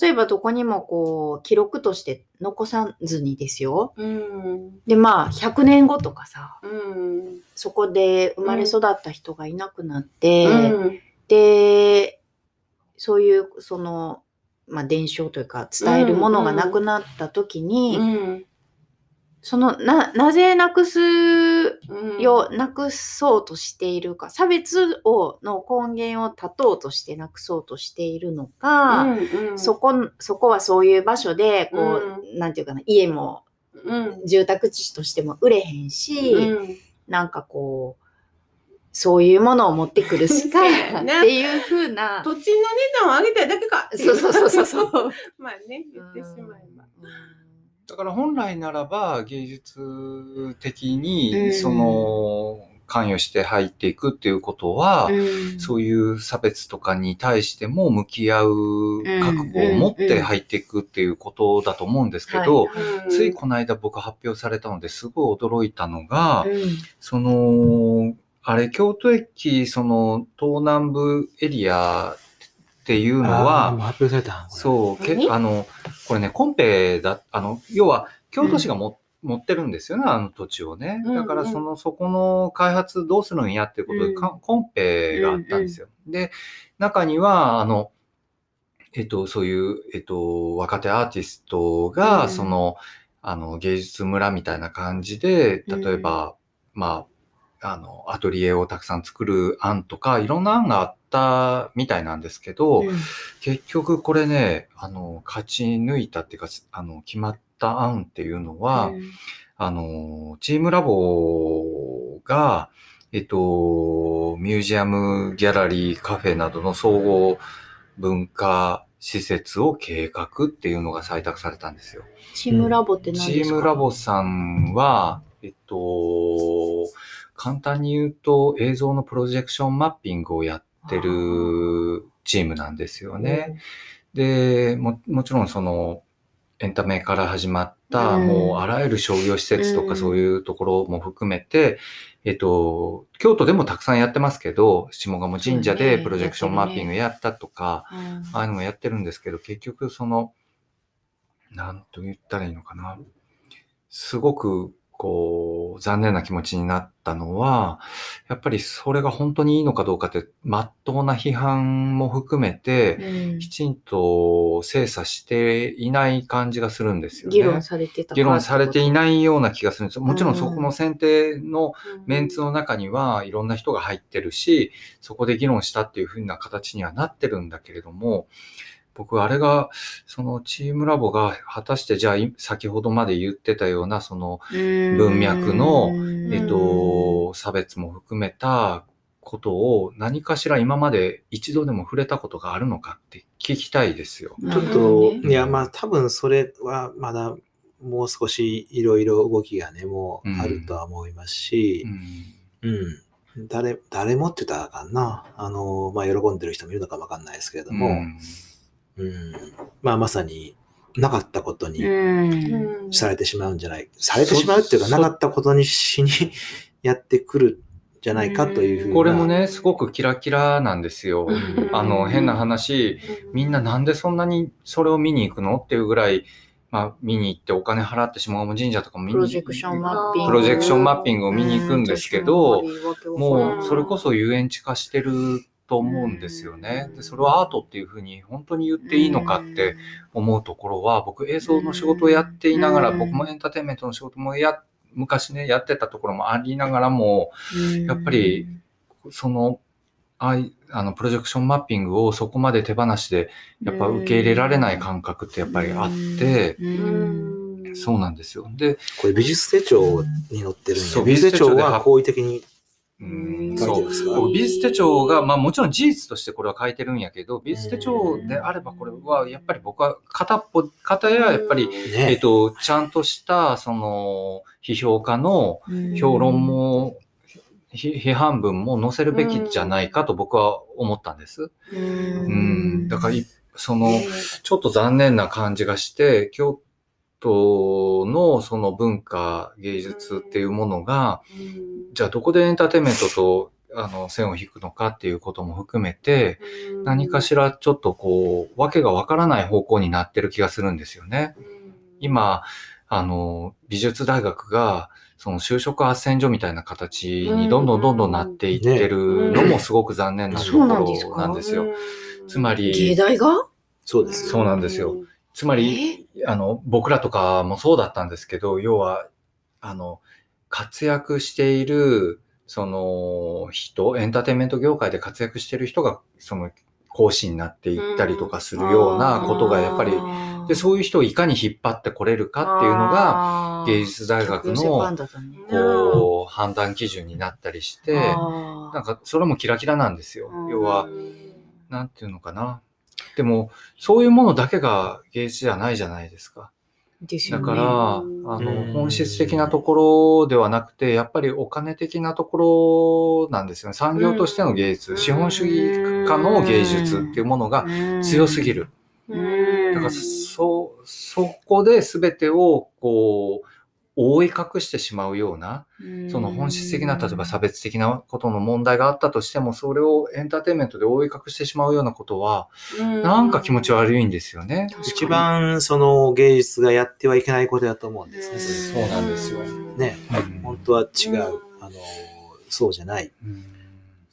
例えばどこにもこう記録として残さずにですよ。うん。でまあ100年後とかさうん。そこで生まれ育った人がいなくなって、うん。でそういうその、まあ、伝承というか伝えるものがなくなった時に、うん。そのななぜなくすうん。よなくそうとしているか差別をの根源を断とうとしてなくそうとしているのか、うん、うん。そこそこはそういう場所でこう、なんていうかな家もうん。住宅地としても売れへんし、うん。なんかこうそういうものを持ってくるしか っていうふうな。土地の値段を上げたいだけか。そうそうそうそうそう。まあね、言ってしまえば。だから本来ならば芸術的うん。にその関与して入っていくっていうことは、うん。そういう差別とかに対しても向き合う覚悟を持って入っていくっていうことだと思うんですけど、うん。ついこの間僕発表されたのですごい驚いたのが、うん。その、あれ、京都駅、その、東南部エリアっていうのは発表された。う。そう、け何あの、これね、コンペだ、あの、要は、京都市がも、持ってるんですよね、あの土地をね。うんうんだから、その、そこの開発どうするんやっていうことで、かコンペがあったんですよ。で、中には、あの、えっと、そういう、えっと、若手アーティストが、うんその、あの、芸術村みたいな感じで、例えば、まあ、あの、アトリエをたくさん作る案とか、いろんな案があったみたいなんですけど、結局これね、あの、勝ち抜いたっていうか、あの、決まった案っていうのは、あの、チームラボが、えっと、ミュージアム、ギャラリー、カフェなどの総合文化施設を計画っていうのが採択されたんですよ。チームラボって何チですか？ームラボさんは、えっと、簡単に言うと映像のプロジェクションマッピングをやってるチームなんですよね。で、も、もちろんその、エンタメから始まった、うん。もうあらゆる商業施設とうん。かそういうところも含めて、えっと、京都でもたくさんやってますけど、下鴨神社でプロジェクションマッピングやったとか、うんああいうのもやってるんですけど、結局その、なんと言ったらいいのかな。すごく、こう、残念な気持ちになったのは、やっぱりそれが本当にいいのかどうかって、まっとうな批判も含めて、うんきちんと精査していない感じがするんですよね。議論されてた議論されていいないような気がするんですよ。もちろんうんそこの選定のメンツの中にはいろんな人が入ってるし、そこで議論したっていうふうな形にはなってるんだけれども、僕あれが、そのチームラボが果たしてじゃあい先ほどまで言ってたようなその、文脈のえっと、差別も含めたことを何かしら今まで一度でも触れたことがあるのかって聞きたいですよ。ちょっと、いや、まあ多分それはまだもう少しいろいろ動きがね、もうあるとは思いますしう、んうん。誰、誰もって言ったらあかんな。あの、まあ喜んでる人もいるのかもわかんないですけれども、うんうん。まあまさになかったことにうんされてしまうんじゃない、されてしまうっていうか、そなかったことにしに やってくるんじゃないかというふうな。これもね、すごくキラキラなんですよ。うんあの、変な話、みんななんでそんなにそれを見に行くのっていうぐらい、まあ、見に行ってお金払って下鴨神社とかも見にプロジェクションマッピング。プロジェクションマッピングを見に行くんですけど、うんもうそれこそ遊園地化してると思うんですよね。でそれはアートっていうふうに本当に言っていいのかって思うところは、僕映像の仕事をやっていながら、うん僕もエンターテインメントの仕事もや、昔ね、やってたところもありながらも、やっぱり、その、あいあの、プロジェクションマッピングをそこまで手放しで、やっぱ受け入れられない感覚ってやっぱりあって、うんそうなんですよ。で、これ美術手帳に載ってるんそうや。美術手帳は好意的にうん、そう。てますか。美術手帳が、まあもちろん事実としてこれは書いてるんやけど、美術手帳であればこれはやっぱり僕は片っぽ、片ややっぱり、えねっ、と、ちゃんとした、その、批評家の評論も、ひ批判文も載せるべきじゃないかと僕は思ったんです。ううん。だからい、その、ちょっと残念な感じがして、京都のその文化、芸術っていうものが、じゃあどこでエンターテインメントとあの線を引くのかっていうことも含めて、何かしらちょっとこう、わけがわからない方向になってる気がするんですよね。今、あの、美術大学が、その就職斡旋所みたいな形にどんどんどんどんなっていってるのもすごく残念なところかなんですよ。つま芸り、大が？そうですよ。そうなんですよ。つまり、あの、僕らとかもそうだったんですけど、要は、あの、活躍している、その人、エンターテインメント業界で活躍している人が、その、講師になっていったりとかするようなことが、やっぱり、で、そういう人をいかに引っ張ってこれるかっていうのが、が芸術大学の、こう、判断基準になったりして、なんか、それもキラキラなんですよ。要は、なんていうのかな。でも、そういうものだけが芸術じゃないじゃないですか。ですよねだから、あうんの、本質的なところではなくて、やっぱりお金的なところなんですよね。産業としての芸術、資本主義化の芸術っていうものが強すぎる。だから、そ、そこで全てを、こう、覆い隠してしまうような、その本質的な、例えば差別的なことの問題があったとしても、それをエンターテインメントで覆い隠してしまうようなことは、なんか気持ち悪いんですよね。一番その芸術がやってはいけないことだと思うんですね。そうなんですよね、うん本当は違う。あの、そうじゃない。うん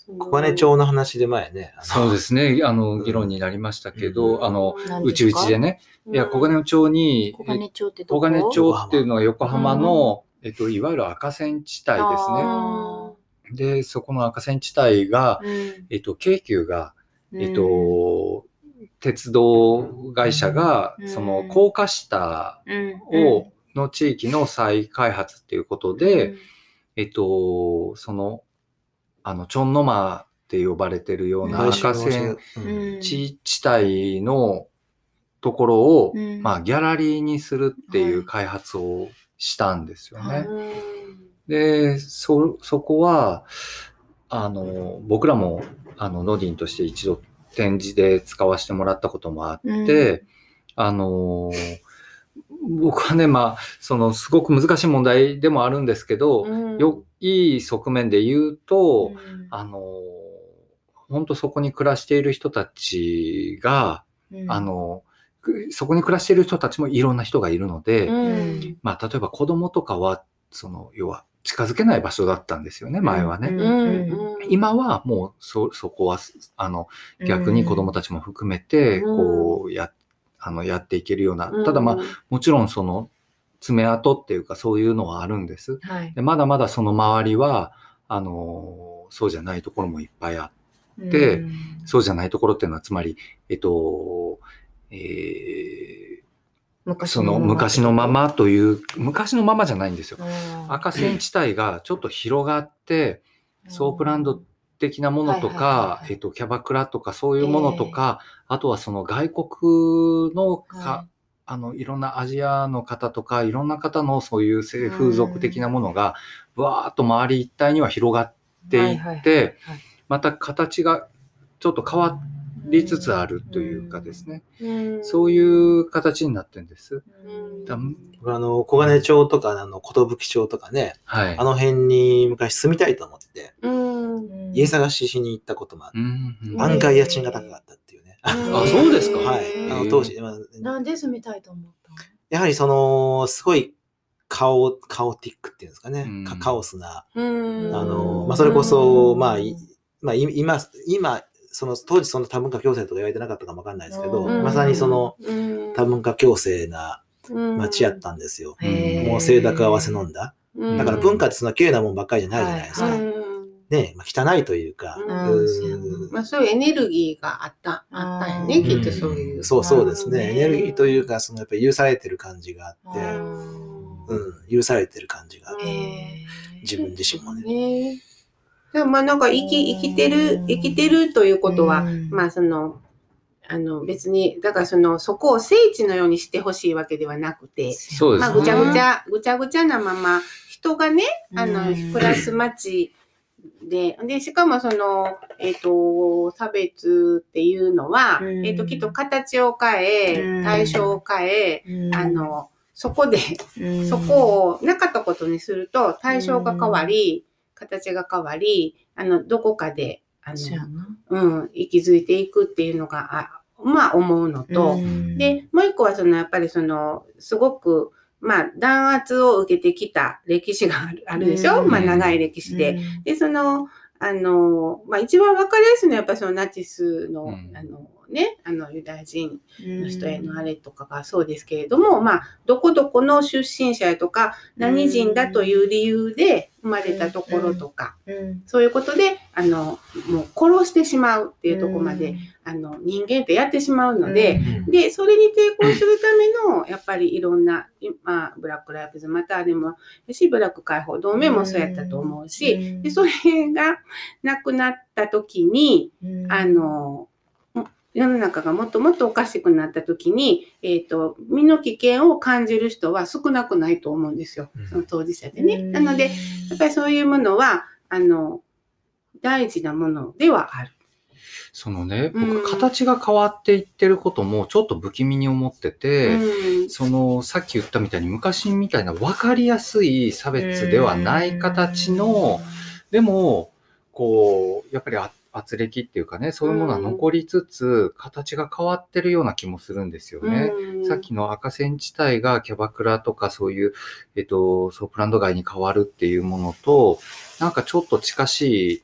小金町の話で前ね。そうですね。あの、うん。議論になりましたけど、うん。あの、何うちうちでね、いや、小金町に、小金町ってどこ？小金町っていうのは横浜の、えっと、いわゆる赤線地帯ですね。で、そこの赤線地帯が、えっと、京急が、えっと、鉄道会社がう、ん。その、高架下を、の地域の再開発っていうことで、えっと、その、あの、チョンノマって呼ばれてるような赤線地地帯の、ところを、うん。まあ、ギャラリーにするっていはいう開発をしたんですよね。はいで、そ、そこは、あの、僕らも、あの、ノディンとして一度展示で使わせてもらったこともあって、あの、僕はね、まあ、その、すごく難しい問題でもあるんですけど、うん。よ、いい側面で言うと、うん。あの、本当そこに暮らしている人たちが、うん。あの、くそこに暮らしている人たちもいろんな人がいるので、うん。まあ、例えば子供とかは、その、要は近づけない場所だったんですよね、前はね。今はもうそ、そこは、あの、逆に子供たちも含めて、うん。こう、や、あの、やっていけるような。うんただまあ、もちろんその、爪痕っていうかそういうのはあるんです。はいでまだまだその周りは、あの、そうじゃないところもいっぱいあって、でうんそうじゃないところっていうのは、つまり、えっと、えー昔その昔のままという、昔のままじゃないんですよ。うん赤線地帯がちょっと広がって、ソープランド的なものとかえっと、キャバクラとかそういうものとか、あとはその外国のか、はあの、いろんなアジアの方とか、いろんな方のそういう性風俗的なものが、わーっと周り一帯には広がっていって、はいまた形がちょっと変わりつつあるというかですね、そういう形になってるんです。あの、小金町とか、あの、寿町とかね、はい。あの辺に昔住みたいと思って、うん。家探ししに行ったこともあって、うんうん。案外家賃が高かったっていうね。あそうですか？はい。あの当時、まあなんで住みたいと思ったの？やはりその、すごいカオ、カオティックっていうんですかね。うん。カカオスな、うん。あの、まあ、それこそ、まあ、いまあ、い今、今、その、当時その多文化共生とか言われてなかったかもわかんないですけど、うん。まさにその、うん。多文化共生な街やったんですよ。もう清濁合わせ飲んだ。うん。だから文化ってそんな綺麗なもんばっかりじゃないじゃないですか。ね、まあ、汚いというか、うん。まあそういうエネルギーがあった、あったよね、うん。きっとそういう。そうそうですね。うん。エネルギーというか、そのやっぱり許されてる感じがあって、うん。うん、許されてる感じがあって、自分自身もね。ね。でもまあなんか生き、生きてる、生きてるということは、うん。まあその、あの別に、だからその、そこを聖地のようにしてほしいわけではなくて、まあそうですね。ぐちゃぐちゃ、ぐちゃぐちゃなまま、人がね、あの、うん暮らす街で、で、しかもその、えっ、と、差別っていうのは、うん。えっ、と、きっと形を変うん。え、対象を変え、うん。あの、そこで、うん。そこをなかったことにすると、対象が変わり、形が変わり、あの、どこかで、あの、な。うん、息づいていくっていうのが、あまあ思うのと、うん。で、もう一個はその、やっぱりその、すごく、まあ、弾圧を受けてきた歴史があるあるでしょ、うん。まあ、長い歴史で。で、その、あの、まあ、一番わかりやすいのは、やっぱりそのナチスの、うん。あの、ね、あの、ユダヤ人うんの人へのあれとかがそうですけれども、まあ、どこどこの出身者やとか、何人だという理由で生まれたところとか、うん。そういうことで、あの、もう殺してしまうっていうところまで、うん。あの、人間ってやってしまうので、うん。で、それに抵抗するための、やっぱりいろんな、まあ、ブラック・ライブズ、またでも、し、ブラック解放同盟もそうやったと思うし、うん。で、それがなくなった時に、うん。あの、世の中がもっともっとおかしくなった時に、えっ、と、身の危険を感じる人は少なくないと思うんですようん。その当事者でね。なので、やっぱりそういうものは、あの、大事なものではある。そのね、うん僕、形が変わっていってることもちょっと不気味に思ってて、うんその、さっき言ったみたいに昔みたいな分かりやすい差別ではない形の、でも、こう、やっぱりあ圧力っていうかね、そういうものは残りつつ、形が変わってるような気もするんですよね。うん。さっきの赤線地帯がキャバクラとかそういう、えっと、ソープランド街に変わるっていうものと、なんかちょっと近しい、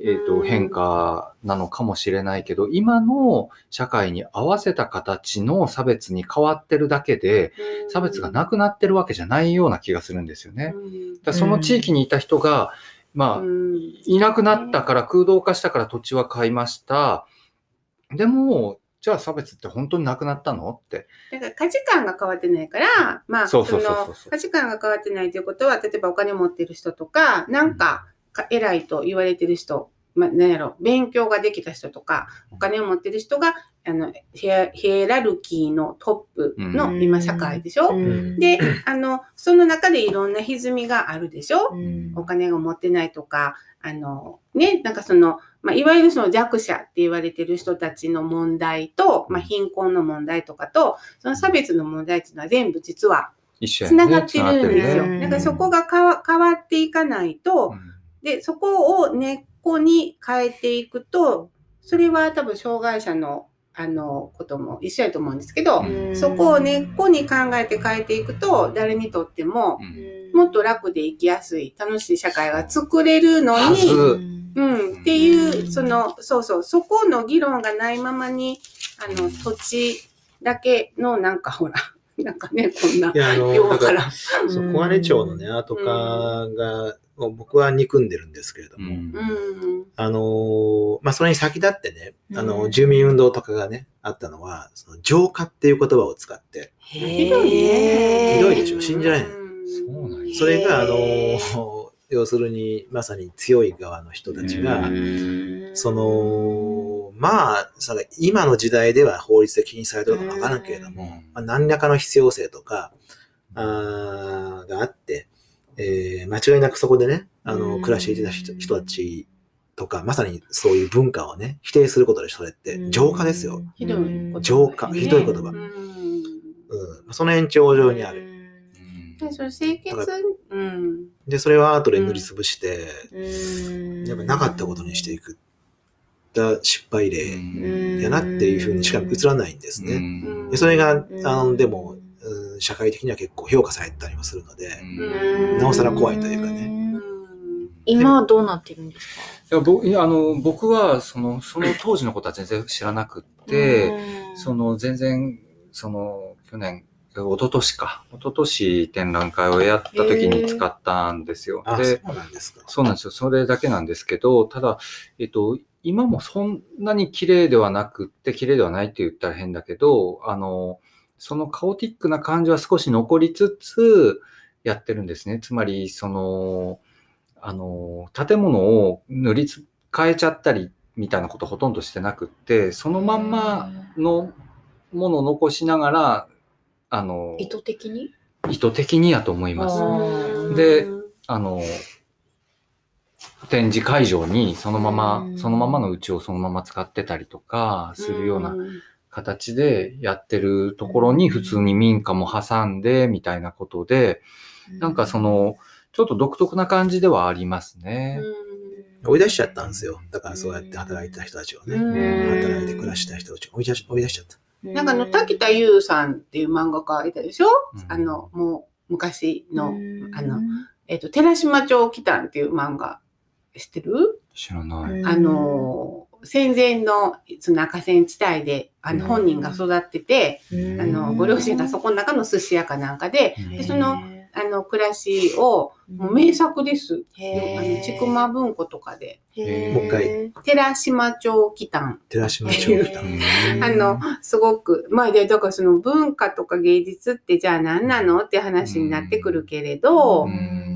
えっと、うん。変化なのかもしれないけど、今の社会に合わせた形の差別に変わってるだけで、差別がなくなってるわけじゃないような気がするんですよね。うん。だその地域にいた人が、まあ、うんいなくなったから空洞化したから土地は買いました。でも、じゃあ差別って本当になくなったの？って。だから価値観が変わってないから、まあ、その価値観が変わってないということは、例えばお金持ってる人とか、なんかか偉いと言われてる人まあ、なんやろ、勉強ができた人とか、お金を持ってる人が、あの、ヒエラルキーのトップのうん。今社会でしょ、うん。で、あの、その中でいろんな歪みがあるでしょ、うん。お金が持ってないとか、あの、ね、なんかその、まあ、いわゆるその弱者って言われてる人たちの問題と、まあ、貧困の問題とかと、その差別の問題っていうのは全部実は一緒やつながってるんですよ。だからそこが変わ変わっていかないと、で、そこを根っこに変えていくと、それは多分障害者の、あの、ことも一緒やと思うんですけど、うん。そこを根っこに考えて変えていくと、誰にとってもう、ん。もっと楽で生きやすい、楽しい社会が作れるのに、うん、っていうう、その、そうそう、そこの議論がないままに、あの、土地だけの、なんかほら、なんかね、こんな、いや、あの、ようかだからら、そう小金町のね、アート化が、僕は憎んでるんですけれども、うん。うん、あのーまあ、それに先立ってね、あうの、ん住民運動とかがね、あったのは、その浄化っていう言葉を使って、ひどいね。ひどいでしょ？信じられないそうなんや。それが、あの要するに、まさに強い側の人たちが、その、まあ、その今の時代では法律で禁止されてるのかわからんけれども、うん。まあ、何らかの必要性とか、あーがあって、えー間違いなくそこでね、あの、うん暮らしていた人人たちとか、まさにそういう文化をね、否定することでそれって浄化ですよ。。ひどい言葉浄化ひどい言葉うんうん。その延長上にある。うんでその清潔、うん。で、それは後で塗りつぶして、うんやっぱなかったことにしていく。だ失敗う例んやなっていうふうにしか映らないんですね。うんでそれが、うんあの、でも、うん社会的には結構評価されたりもするので、うんなおさら怖いというかねうん今はどうなってるんですか？いやぼいやあの僕はそのその当時のことは全然知らなくって、その全然その去年一昨年か一昨年展覧会をやった時に使ったんですよ。あ、でそうなんですか。そうなんですよ。それだけなんですけど、ただ、えっと、今もそんなに綺麗ではなくって、綺麗ではないって言ったら変だけど、あの、そのカオティックな感じは少し残りつつやってるんですね。つまり、その、あの、建物を塗りつ、変えちゃったりみたいなことほとんどしてなくって、そのまんまのものを残しながら、あの、意図的に？意図的にやと思います。うんであの、展示会場にそのままう、ん。そのままのうちをそのまま使ってたりとかするような形でやってるところに普通に民家も挟んでみたいなことで、なんかその、ちょっと独特な感じではありますね。追い出しちゃったんですよ。だからそうやって働いてた人たちをね。うん働いて暮らした人たちを追い出し追い出しちゃった。なんかあの、滝田優さんっていう漫画家いたでしょ、うんあの、もう昔の、うんあの、えっ、と、寺島町来たんっていう漫画知ってる、知らない。あの、戦前のその赤線地帯で、あの、うん。本人が育ってて、うんあの、ご両親がそこの中の寿司屋かなんかで、うんでその、あの、暮らしを、もう名作です。あの、ちくま文庫とかで、もう一回。寺島町来たん寺島町来た。うん あの、すごく、まあ、で、だからその文化とか芸術ってじゃあ何なの？って話になってくるけれど、ううんん、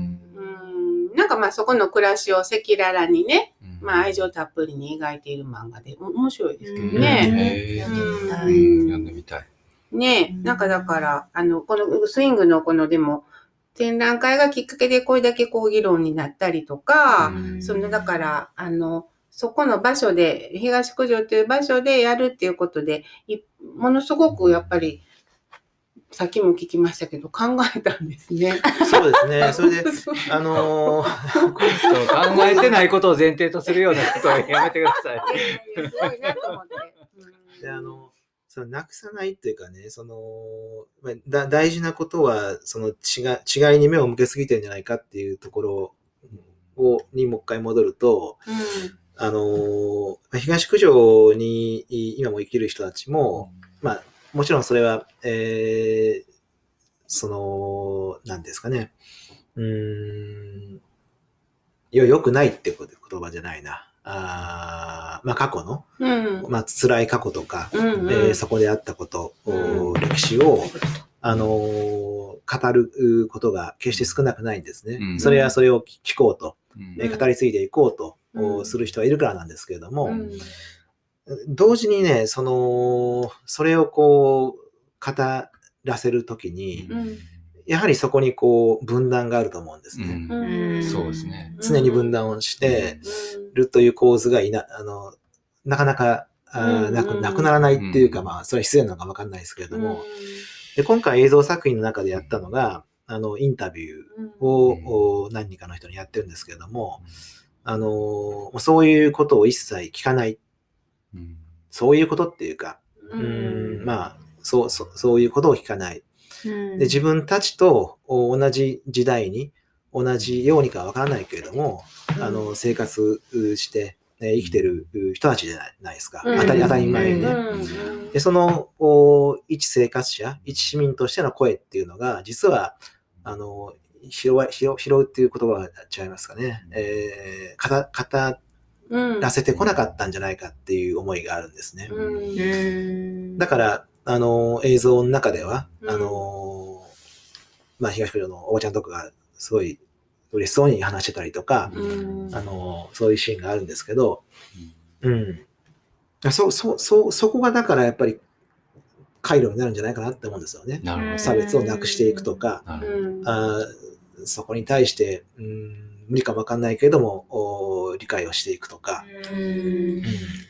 なんかまあそこの暮らしを赤裸々にね、まあ愛情たっぷりに描いている漫画で、お面白いですけどうん。ね。読ん。でみたい。ねなんかだから、あの、このスイングのこのでも、展覧会がきっかけでこれだけこう議論になったりとか、うん。そのだから、あの、そこの場所で、東九条という場所でやるっていうことで、いものすごくやっぱり、さっきも聞きましたけど、考えたんですね。そうですね。それで、あのー考えてないことを前提とするようなことはやめてください。いやいやすごいなと思って。うんであの、そのなくさないっていうかね、その、まあだ大事なことは、その違違いに目を向けすぎてるんじゃないかっていうところを、にもう一回戻ると、あの、まあ東九条にい今も生きる人たちも、まあ、もちろんそれは、えーその、なんですかね、うーん、よ、良くないってこと言葉じゃないな。あーまあ過去の、うん。まあ辛い過去とか、うんうん。えーそこであったこと、うん。歴史を、あのー語ることが決して少なくないんですね。うん。それはそれを聞こうと、うん。えー語り継いでいこうとうん。する人はいるからなんですけれども、うん同時にね、その、それをこう、語らせるときに、うん。やはりそこにこう、分断があると思うんですうね。そうですね。常に分断をしてうん。るという構図がいな、あの、なかなか、あなくなくならないっていうか、うん。まあ、それは失礼なのかわかんないですけれども、うん。で、今回映像作品の中でやったのが、あの、インタビューを、うん。お何人かの人にやってるんですけれども、あの、そういうことを一切聞かない。うんそういうことっていうか、ううんん、まあ、そう、そう、そういうことを聞かない。うんで、自分たちとお同じ時代に、同じようにかわからないけれども、あの、生活して、ね生きてる人たちじゃないですか。うん当たり、当たり前うんね。うんで、その、お一生活者、一市民としての声っていうのが、実は、あの、拾う拾うっていう言葉は違いますかね。えー、らせてこなかったんじゃないかっていう思いがあるんですね。だから、あの、映像の中では、うん。あの、まあ、東九条のおばちゃんとかがすごい嬉しそうに話してたりとか、うん。あの、そういうシーンがあるんですけど、うん。そ、そ、そ、そこがだからやっぱり回路になるんじゃないかなって思うんですよね。差別をなくしていくとか、あーそこに対して、うん、無理かもわかんないけれども、お理解をしていくとか。うん。うん。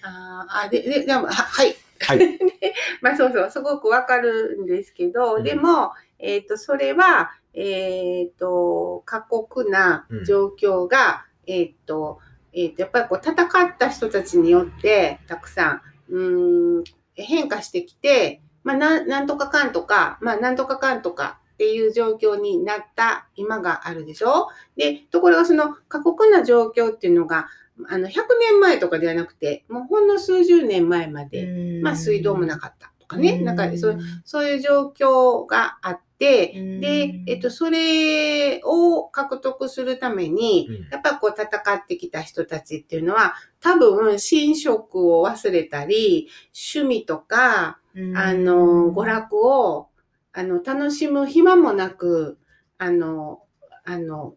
あでででもははい。はい。まあそうそうすごくわかるんですけど、うん。でも、えっとそれは、えっと過酷な状況が、えっとえっとやっぱりこう戦った人たちによってたくさんうーん変化してきて、まあ、なんなんとかかんとか、まあ、なんとかかんとかっていう状況になった今があるでしょ？でところがその過酷な状況っていうのがあの100年前とかではなくてもうほんの数十年前まで、まあ、水道もなかったとかね、なんかそうそういう状況があって、で、えっと、それを獲得するために、うん。やっぱこう戦ってきた人たちっていうのは、多分、寝食を忘れたり、趣味とか、あの、娯楽を、あの、楽しむ暇もなく、あの、あの、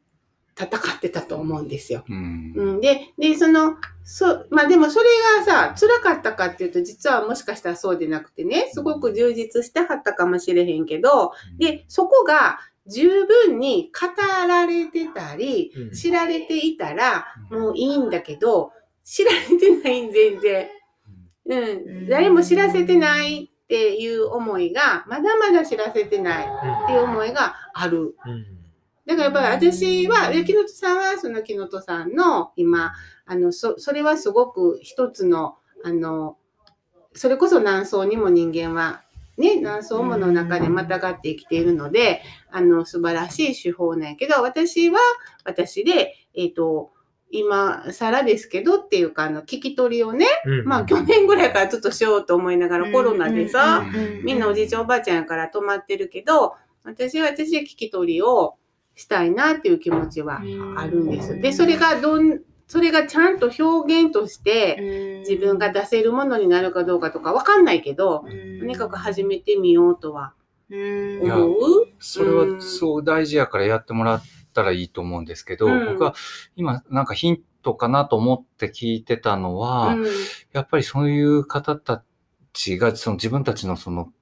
戦ってたと思うんですよ。うん。うん、で、で、その、そ、まあでもそれがさ、辛かったかっていうと、実はもしかしたらそうでなくてね、すごく充実してはったかもしれへんけど、で、そこが十分に語られてたり、うん。知られていたら、もういいんだけど、知られてないん全然。うん。誰も知らせてないっていう思いが、まだまだ知らせてないっていう思いがある。うんだからやっぱり私は、で木本さんはその木本さんの今、あの、そ、それはすごく一つの、あの、それこそ南宋にも人間は、ね、南宋もの中でまたがって生きているので、あの、素晴らしい手法なんやけど、私は私で、えっ、と、今更ですけどっていうか、あの、聞き取りをね、うん。まあ去年ぐらいからちょっとしようと思いながらコロナでさ、うん。みんなおじいちゃんおばあちゃんやから止まってるけど、私は私で聞き取りをしたいなっていう気持ちはあるんです。で、それがどん、それがちゃんと表現として自分が出せるものになるかどうかとかわかんないけど、とにかく始めてみようとはうん。や思う？それはそう大事やからやってもらったらいいと思うんですけど、うん。僕は今なんかヒントかなと思って聞いてたのは、うん。やっぱりそういう方たちがその自分たちのその、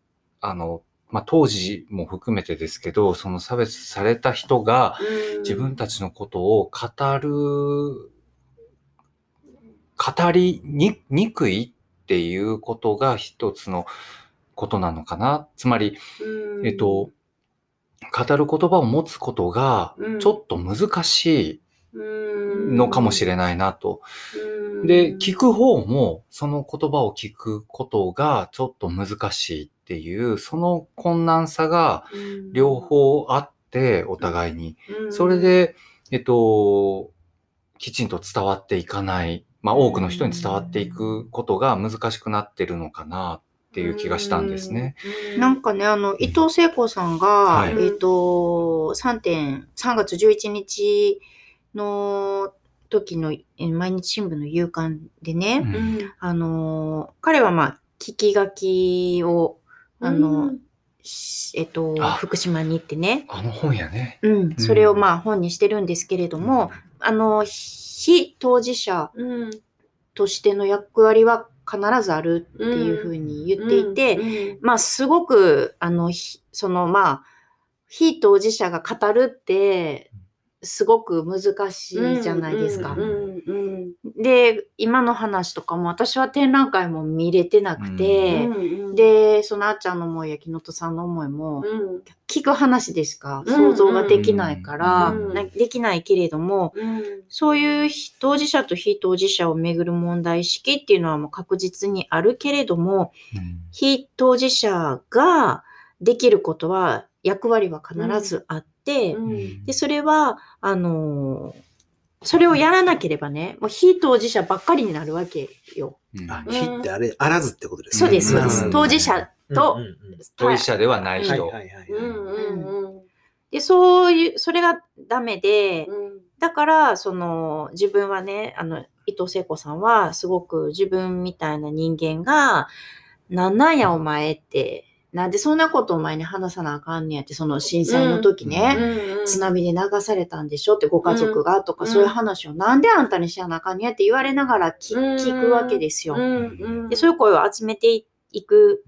あの、まあ、当時も含めてですけど、その差別された人がうん。自分たちのことを語る、語りににくいっていうことが一つのことなのかな。つまり、うん。えっと、語る言葉を持つことがうん。ちょっと難しうん。いのかもしれないなと。うん。で、聞く方もその言葉を聞くことがちょっと難しいっていう、その困難さが両方あって、お互いに。うん。それで、えっと、きちんと伝わっていかない、まあ多くの人に伝わっていくことが難しくなってるのかなっていう気がしたんですね。。うん。なんかね、あの、伊藤聖子さんが、はい。えっ、と、3点、3月11日の時のえー毎日新聞の夕刊でね、うん。うんあの、彼はまあ、聞き書きを、あの、しえっ、とあ、福島に行ってね、あの本やね。うん、それをまあ本にしてるんですけれども、あの、非当事者うん。としての役割は必ずあるっていうふうに言っていて、うん、まあすごく、あの、ひそのまあ、非当事者が語るって、すごく難しいじゃないですか。で、今の話とかも私は展覧会も見れてなくて、うん、で、そのあっちゃんの思いや木本さんの思いも、うん。聞く話でしかうん想像ができないから、うんなできないけれども、うん。そういう非当事者と非当事者をめぐる問題意識っていうのはもう確実にあるけれども、非当事者ができることは役割は必ずあって、うん。で、それは、あのーそれをやらなければね、もう非当事者ばっかりになるわけよ。うん。あ、非ってあれ、あらずってことですそうです、そうです。うん。当事者と、うんうんうん。当事者ではないはい人。はいはいはい。うんうんうん。で、そういう、それがダメで、うん。だから、その、自分はね、あの、伊藤聖子さんは、すごく自分みたいな人間が、なんなんやお前って、なんでそんなことお前に話さなあかんねやって、その震災の時ね、うん津波で流されたんでしょ？ってご家族がとか、うん。そういう話をなんであんたにしやなあかんねやって言われながら聞,、くわけですよ。で、そういう声を集めていく。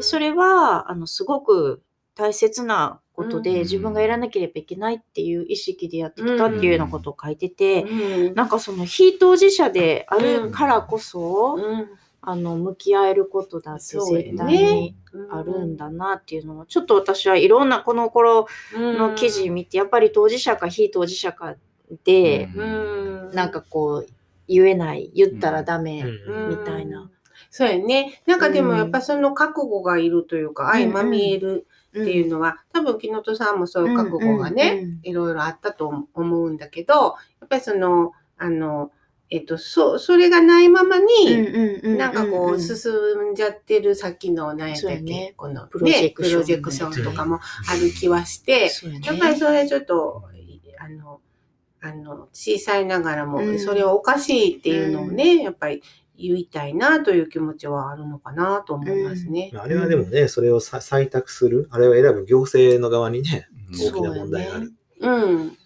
それは、あの、すごく大切なことで、うん。自分がやらなければいけないっていう意識でやってきたっていうようなことを書いてて、うん。なんかその非当事者であるからこそ、うんあの、向き合えることだって絶対にあるんだなっていうのを、ちょっと私はいろんなこの頃の記事見て、やっぱり当事者か非当事者かで、うん。なんかこう、言えない、言ったらダメうん。みたいな。そうやね。なんかでもうん。やっぱその覚悟がいるというか、相まみえるっていうのは、多分木本さんもそういう覚悟がね、いろいろあったと思うんだけど、やっぱりその、あの、えっと、そ、それがないままに、なんかこう、進んじゃってる先の、なんやったっけ、ね。この、プロジェね、クションプロジェクションとかもある気はして、ね。やっぱりそれちょっと、あの、あの、小さいながらもう、ん。それはおかしいっていうのをね、やっぱり言いたいなという気持ちはあるのかなと思いますね。あれはでもね、それをさ採択する、あれを選ぶ行政の側にね、うん大きな問題がある。うん。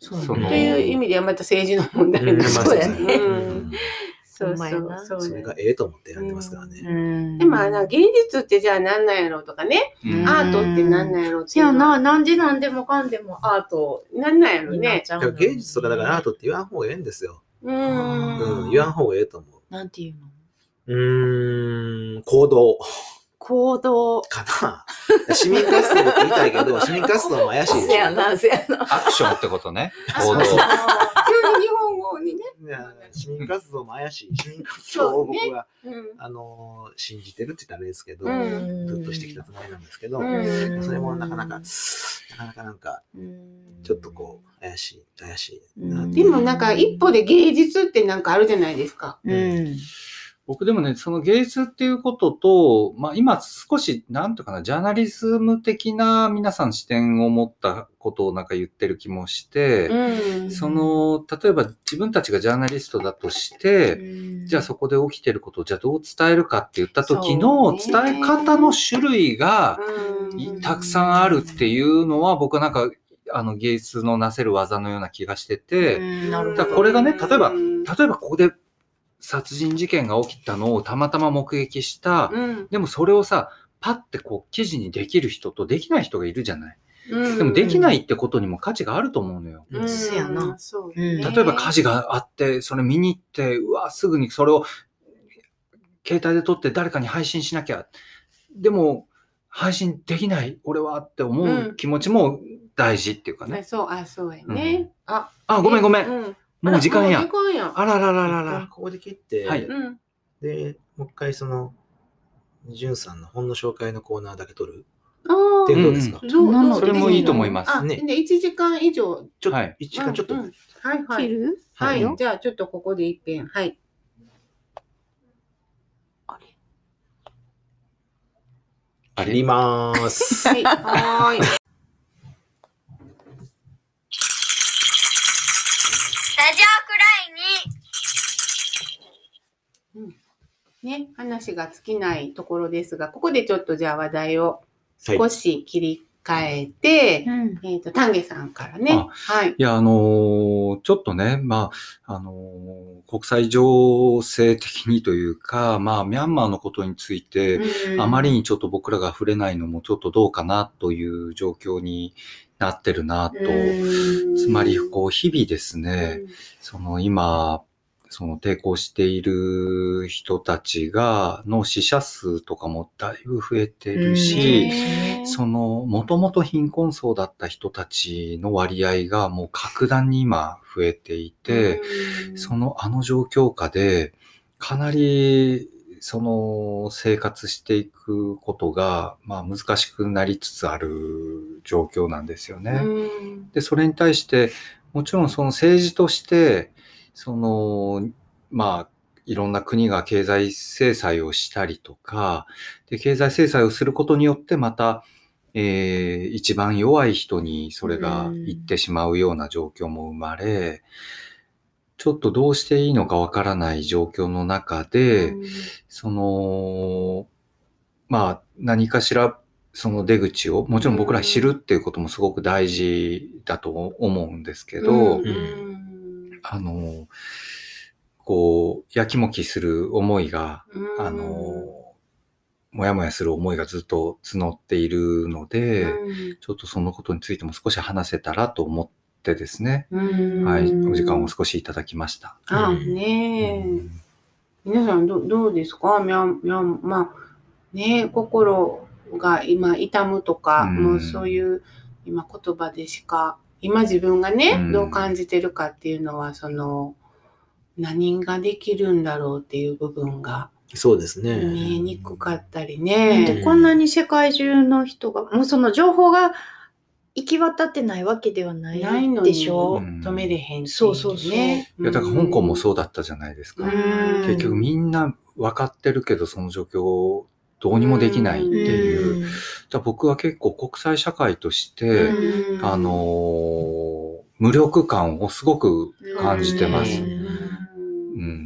そうやねという意味ではまた政治の問題ですうんそうやね。うん。そうそうそうそれがええと思って選んでますからね。うん。でもあの芸術ってじゃあ何なんやろうとかね、うん。アートって何なんやろうってせやな、いうのは。なんでなんでもかんでもアート何なんやろうね。芸術とかだからアートって言わん方がええんですよ。ううん、ん。言わん方がええと思う。なんていうの？うーん、行動行動。かな。市民活動って言いたいけど、市民活動も怪しいでしょ。せやな、せやな。アクションってことね。あ行動。そうそう急に日本語にね。いや市民活動も怪しい。市民活動を僕は、うんあのー信じてるって言ったらあれですけど、うんずっとしてきたつもりなんですけど、うんそれもなかなか、なかなかなんか、ちょっとこう、怪しい、怪しいなってでもなんか一歩で芸術ってなんかあるじゃないですか。う。うん。僕でもね、その芸術っていうことと、まあ今少し、なんとかな、ジャーナリズム的な皆さん視点を持ったことをなんか言ってる気もして、うん。その、例えば自分たちがジャーナリストだとして、じゃあそこで起きてることをじゃあどう伝えるかって言った時の伝え方の種類がたくさんあるっていうのは僕はなんかあの芸術のなせる技のような気がしてて。だこれがね例えばうん。例えばここで殺人事件が起きたのをたまたま目撃した、うんでもそれをさ、パッてこう記事にできる人とできない人がいるじゃない。うんでもできないってことにも価値があると思うのよ。うんせやなそううんね例えば火事があって、それ見に行って、うわ、すぐにそれを携帯で撮って誰かに配信しなきゃ。でも、配信できない、俺はって思う気持ちも大事っていうかね。あそう、あ、そうやね。あ、あ、ごめんごめん。うんもう時間や。あららららら。ここで切って、はい。うん。で、もう一回その、じゅんさんの本の紹介のコーナーだけ取る。あっていうのどうですか、それもいいと思います。あ、ね。で、1時間以上。ちょっと、はい。一時間ちょっと、うんうん。はいはい。切る？はい。はい。じゃあ、ちょっとここで一遍。はい。あ切りまーす。はい。ね、話が尽きないところですが、ここでちょっとじゃあ話題をはい少し切りえて、うんえっ、と、丹下さんからね。あはい。いや、あのーちょっとね、まあ、あのー国際情勢的にというか、まあ、ミャンマーのことについて、うんあまりにちょっと僕らが触れないのもちょっとどうかなという状況になってるなと。つまり、こう、日々ですね、その今、その抵抗している人たちが、の死者数とかもだいぶ増えてるし、ねその、もともと貧困層だった人たちの割合がもう格段に今増えていて、うん。そのあの状況下で、かなり、その生活していくことが、まあ難しくなりつつある状況なんですよね。うん。で、それに対して、もちろんその政治として、その、まあ、いろんな国が経済制裁をしたりとか、で、経済制裁をすることによってまた、えー一番弱い人にそれが行ってしまうような状況も生まれ、ちょっとどうしていいのかわからない状況の中で、その、まあ、何かしら、その出口を、もちろん僕ら知るっていうこともすごく大事だと思うんですけど、うんあの、こう、やきもきする思いが、うん。あの、もやもやする思いがずっと募っているので、うん。ちょっとそのことについても少し話せたらと思ってですね、うん。はい、お時間を少しいただきました。あ、うん。ねえ。皆さんどどうですか？みゃん、みゃん、まあ、ねえ、心が今痛むとか、うん。もうそういう今言葉でしか、今自分がね、うんどう感じてるかっていうのは、その、何ができるんだろうっていう部分がそうですね。見えにくかったりね。てこんなに世界中の人が、もうその情報が行き渡ってないわけではないでしょ？うん止めれへんね。そうそうそういや、だから香港もそうだったじゃないですか。うん結局みんな分かってるけど、その状況をどうにもできないっていう。うんだ僕は結構国際社会として、うんあのー無力感をすごく感じてます。ううん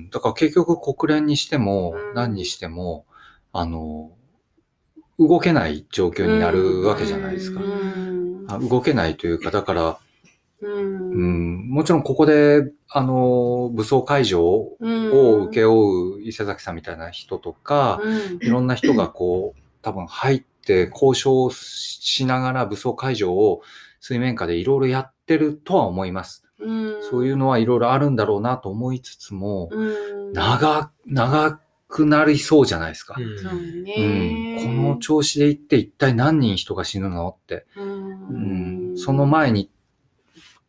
ん、だから結局国連にしてもうん何にしても、あのー動けない状況になるわけじゃないですか。動けないというか、だから、ううん。ん、もちろんここで、あのー武装解除をうん。請け負う伊勢崎さんみたいな人とか、うん。いろんな人がこう、多分入って交渉しながら武装解除を水面下でいろいろやってるとは思います。うん。そういうのはいろいろあるんだろうなと思いつつも、うん。長、長くなりそうじゃないですか。うん。この調子でいって一体何人人が死ぬのって、ううんん、その前に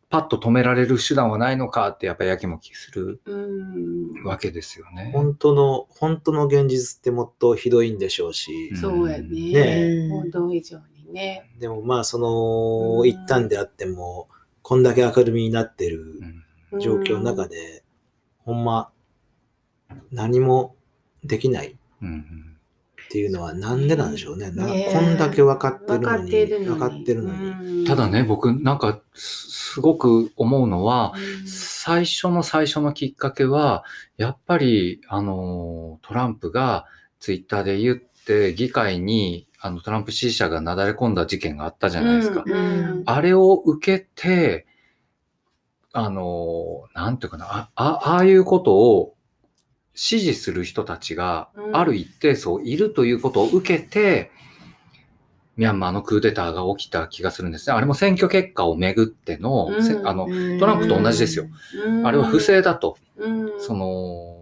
パッと止められる手段はないのかってやっぱりやきもきするうん。わけですよね。本当の、本当の現実ってもっとひどいんでしょうし、そうやね。ね。報道以上にね。でもまあその、うん。一旦であっても、こんだけ明るみになってるうん。状況の中で、ほんま、何もできない。っうんていうのはなんでなんでしょうね。こんだけ分かってるのに。分かってるのに。にただね、、僕なんかすすごく思うのは、うん最初の最初のきっかけは、やっぱり、あの、トランプがツイッターで言って、議会に、あの、トランプ支持者がなだれ込んだ事件があったじゃないですか。うんうんあれを受けて、あの、なんていうかな、あ、あああいうことを支持する人たちがうん。ある一定層いるということを受けて、ミャンマーのクーデターが起きた気がするんですね。あれも選挙結果をめぐっての、せうん。あの、うんトランプと同じですよ。うん。あれは不正だと、うん。その、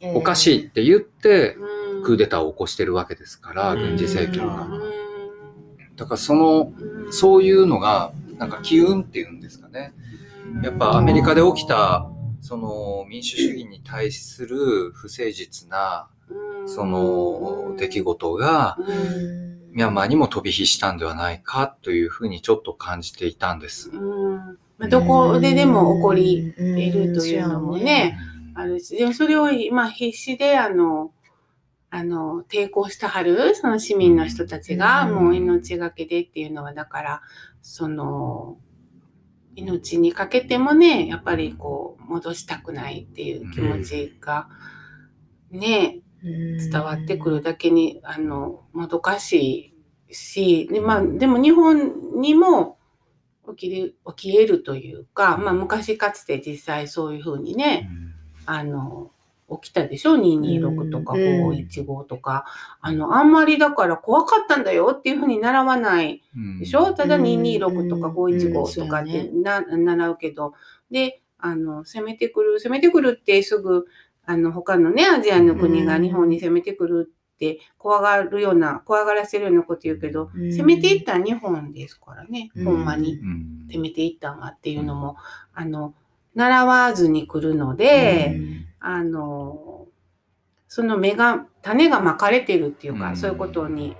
えーおかしいって言って、うん。クーデターを起こしてるわけですから、うん。軍事政権が。うん。だからその、そういうのが、なんか機運っていうんですかね。やっぱアメリカで起きた、民主主義に対する不誠実な、その出来事が、うん。ミャンマーにも飛び火したんではないかというふうにちょっと感じていたんです。うん。まあどこででも起こり得るというのもね、あるし、でもそれを今必死であの、あの、抵抗してはる、その市民の人たちが、うん。もう命がけでっていうのは、だから、その、命にかけてもね、やっぱりこう、戻したくないっていう気持ちが、ね、伝わってくるだけに、あの、もどかしいし、でまあ、でも日本にも起きる起き得るというか、まあ、昔かつて実際そういうふうにね、あの、起きたでしょ ?226 とかうん。515とか。あの、あんまりだから怖かったんだよっていうふうに習わないでしょ？ただうん。226とか515とかってな、習うけど。で、あの、攻めてくる、攻めてくるってすぐ、あの、他のね、アジアの国がうん。日本に攻めてくるって怖がるような、怖がらせるようなこと言うけど、うん。攻めていったら日本ですからね、うん。ほんまに。うん。攻めていったんはっていうのも、あの、習わずに来るので、あの、その芽が、種がまかれてるっていうか、うん。そういうことに、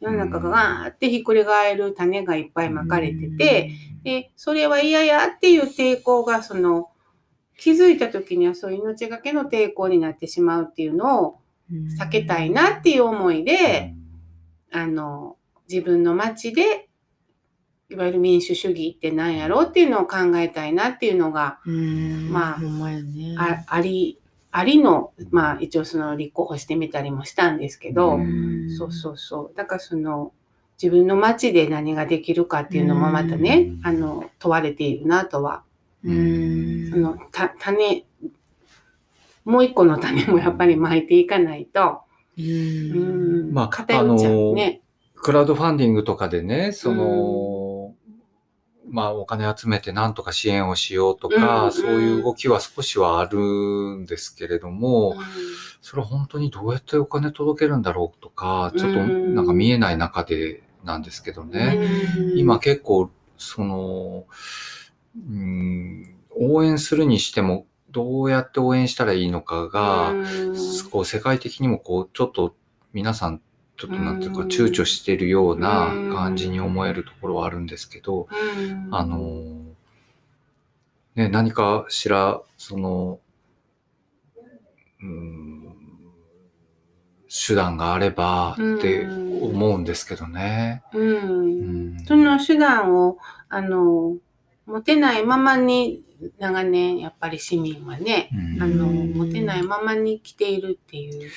世の中がガーってひっくり返る種がいっぱいまかれてて、で、それは嫌やっていう抵抗が、その、気づいた時にはそういう命がけの抵抗になってしまうっていうのを避けたいなっていう思いで、あの、自分の街で、いわゆる民主主義って何やろうっていうのを考えたいなっていうのが、うん。まあね。ああり、ありの、まあ一応その立候補してみたりもしたんですけど、うん。そうそうそう。だからその、自分の街で何ができるかっていうのもまたね、うん。あの、問われているなとは、うん。その、た、種、もう一個の種もやっぱり巻いていかないと、ううん。ん、まあ偏っちゃうね。クラウドファンディングとかでね、その、まあお金集めてなんとか支援をしようとか、うんそういう動きは少しはあるんですけれども、それは本当にどうやってお金届けるんだろうとか、ちょっとうん。なんか見えない中でなんですけどね。うん。今結構、その、うん、応援するにしても、どうやって応援したらいいのかが、うん。こう世界的にもこう、ちょっと皆さん、ちょっとなんていうか、うん躊躇してるような感じに思えるところはあるんですけど、うんあの、ね、何かしら、その、うん、手段があればって思うんですけどね。う。うんんその手段を、あの、持てないままに、長年、やっぱり市民はね、うんあの、持てないままに来ているっていう。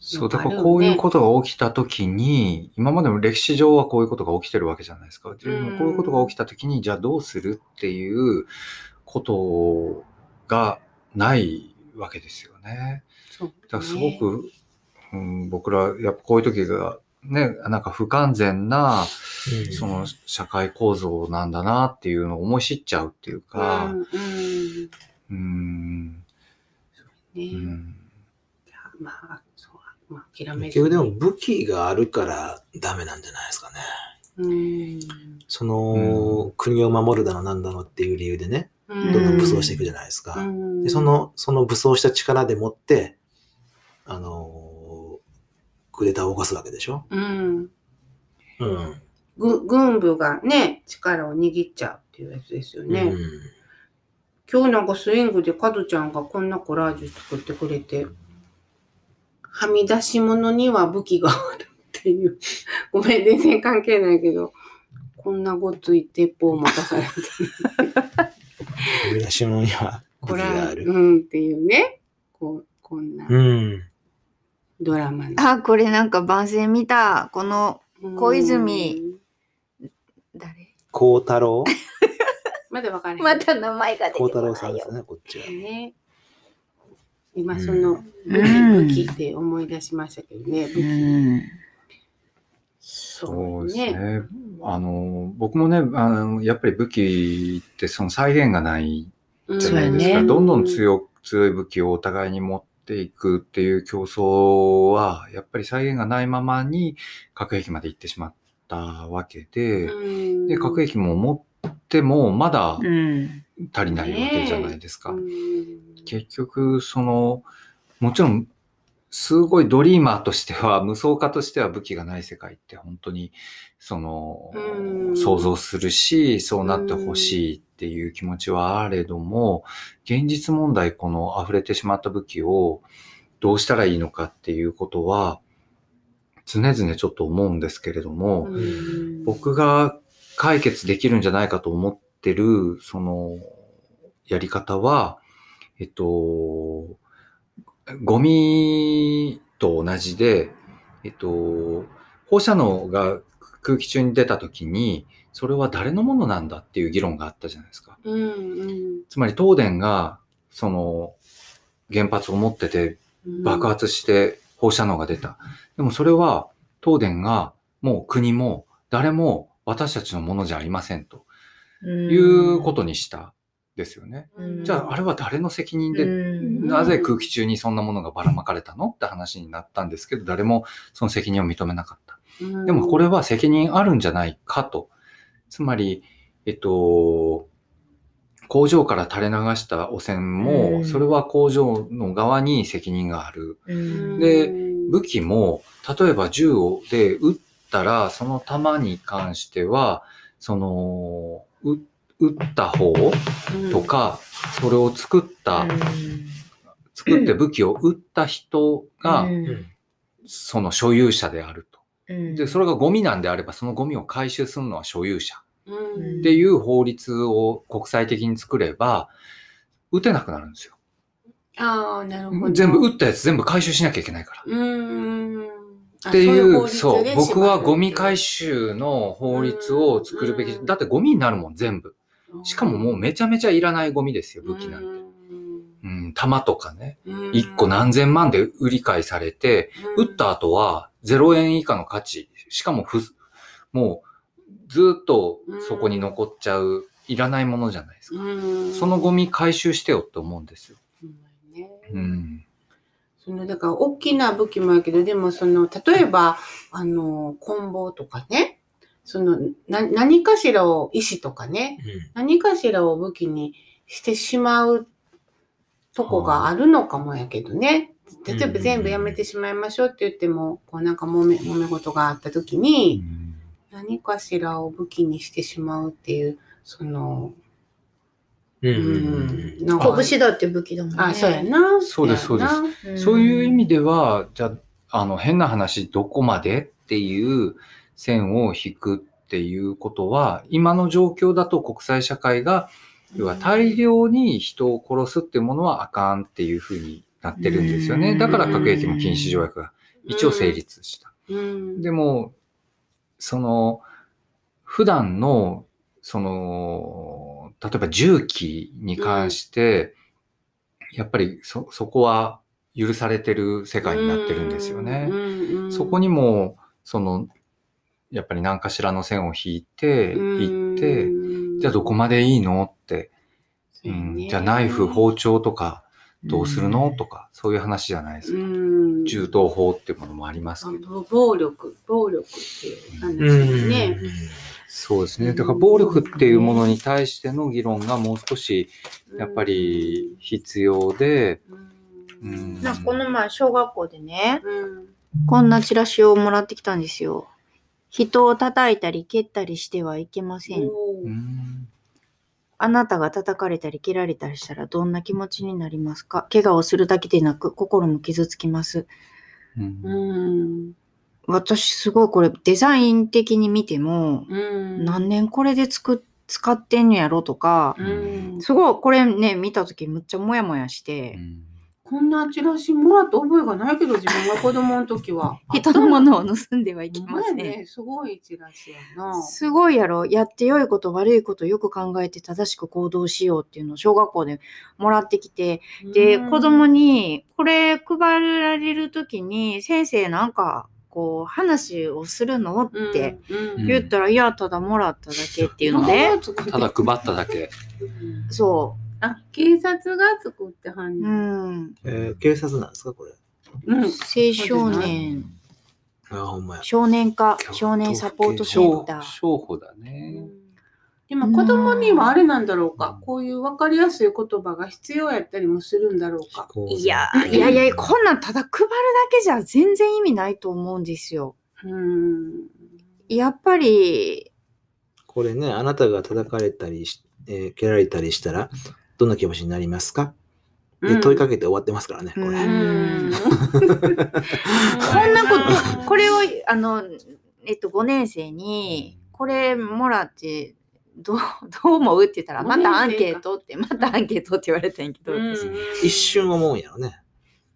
そう、だからこういうことが起きたときに、今までも歴史上はこういうことが起きてるわけじゃないですか。でもこういうことが起きたときに、じゃあどうするっていうことがないわけですよね。そうだからすごく、うん、僕ら、やっぱこういう時が、ね、なんか不完全な、うん。その社会構造なんだなっていうのを思い知っちゃうっていううかん、うん。うん、ね。うん、まあ、まあ、諦め結局でも武器があるからダメなんじゃないですかね。うん、その、国を守るだのなんだのっていう理由でね、どどんどん武装していくじゃないですか。うん、で、その、その武装した力でもって、あのークーデターを起こすわけでしょ？うん、うん。ぐ軍部がね、力を握っちゃうっていうやつですよね。うん今日なんかスイングでカズちゃんがこんなコラージュ作ってくれて、はみ出し物には武器があるっていう。ごめん、全然関係ないけど、こんなごつい鉄砲を持たされて、呼び出し物には武器これがある。うんっていうね。こうこんなうん。ドラマの。あ、これなんか番宣見た。この、うん小泉。誰？孝太郎まだ分からへん。また名前が出て孝こないよ太郎さんです。ね、こっちは。ね。今その武器,、うん武器って思い出しましたけどね。武器。うん。そうですね。あの、僕もね、あの、やっぱり武器ってその再現がないうんじゃないですか。どんどん強強い武器をお互いに持っていくっていう競争は、やっぱり再現がないままに核兵器まで行ってしまったわけで、うんで、核兵器も持ってもまだうん。足りないわけじゃないですか。うん。結局、その、もちろん、すごいドリーマーとしては、無双家としては武器がない世界って本当に、そのう、ん。想像するし、そうなってほしいっていう気持ちはあれども、現実問題この溢れてしまった武器をどうしたらいいのかっていうことは、常々ちょっと思うんですけれども、うん。僕が解決できるんじゃないかと思ってる、その、やり方は、えっと、ゴミと同じで、えっと、放射能が空気中に出た時に、それは誰のものなんだっていう議論があったじゃないですか。うんうんつまり東電が、その、原発を持っててうん爆発して放射能が出た。でもそれは東電がもう国も誰も私たちのものじゃありませんということにしたですよね。うんじゃああれは誰の責任で、うんなぜ空気中にそんなものがばらまかれたの？って話になったんですけど、誰もその責任を認めなかった。うんでもこれは責任あるんじゃないかと。つまり、えっと、工場から垂れ流した汚染うも、んそれは工場の側に責任がある。うんでうん武器も、例えば銃をで撃ったら、その弾に関しては、その、う撃った方とか、それを作った、作って武器を撃った人が、うんその所有者であると。うんで、それがゴミなんであれば、そのゴミを回収するのは所有者うんっていう法律を国際的に作れば、撃てなくなるんですよ。ああ、なるほど。全部撃ったやつ全部回収しなきゃいけないから。うん。っていう、そう、う僕はゴミ回収。収の法律を作るべきう。んだってゴミになるもん、全部。しかももうめちゃめちゃいらないゴミですよ、武器なんて。うん、弾とかね。うん1個何千万で売り買いされて、うん撃った後は0円以下の価値。しかもふ、もうずっとそこに残っちゃう、いらないものじゃないですか。うんそのゴミ回収してよって思うんですよ。うん。そのだから大きな武器もやけどでもその例えばあの棍棒とかねそのな何かしらを石とかね何かしらを武器にしてしまうとこがあるのかもやけどね。例えば全部やめてしまいましょうって言っても、こうなんか揉め、揉め事があった時に、何かしらを武器にしてしまうっていう、その、うん。ううん拳だって武器だもんね。あ、そうやな。そうですやなうんそういう意味では、じゃあ、あの、変な話、どこまでっていう線を引くっていうことは、今の状況だと国際社会が、要は大量に人を殺すっていうものはあかんっていうふうになってるんですよね。うんだから核兵器の禁止条約が一応成立した。うん。でも、その、普段の、その、例えば銃器に関して、やっぱりそ、そこは許されてる世界になってるんですよね。うんそこにも、その、やっぱり何かしらの線を引いて、行って、じゃあどこまでいいのって、うんじゃあナイフ、包丁とかどうするの？とか、そういう話じゃないですか。うん銃刀法っていうものもありますけど。暴力、暴力っていう話うん。ね。そうですね。だから暴力っていうものに対しての議論がもう少しやっぱり必要で、うん、うんなんかこの前、小学校でね、うん。こんなチラシをもらってきたんですよ。人を叩いたり蹴ったりしてはいけません。うんあなたが叩かれたり蹴られたりしたらどんな気持ちになりますか？怪我をするだけでなく心も傷つきます。うんうん。私すごいこれデザイン的に見ても、うん。何年これで作っ使ってんのやろとか、うん。すごいこれね見た時むっちゃモヤモヤして、こんなチラシもらった覚えがないけど、自分が子供の時は。人のものを盗んではいけません。ね。すごいチラシやな。すごいやろやって良いこと悪いことよく考えて正しく行動しようっていうのを小学校でもらってきてで、うん子供にこれ配られる時に先生なんかこう話をするのってうん言ったら、いやただもらっただけっていうので、ただ配っただけ。そあ、警察が作ってはんう、うねん。ん、えー警察なんですかこれ？うん。青少年あ、ほんまや。少年課少年サポートセン商ター商法だね。でも子供にはあれなんだろうか？こういう分かりやすい言葉が必要やったりもするんだろうか？いやいやいやこんなんただ配るだけじゃ全然意味ないと思うんですようん。やっぱりこれね、あなたが叩かれたりし、えー蹴られたりしたら、どんな気持ちになりますか？で、問いかけて終わってますからね、こうれ。こんなこと、これを、あの、えっと、5年生に、これもらって、どう、どう思うって言ったら、五またアンケートって、またアンケートって言われたんやけど、私。一瞬思うんやろね。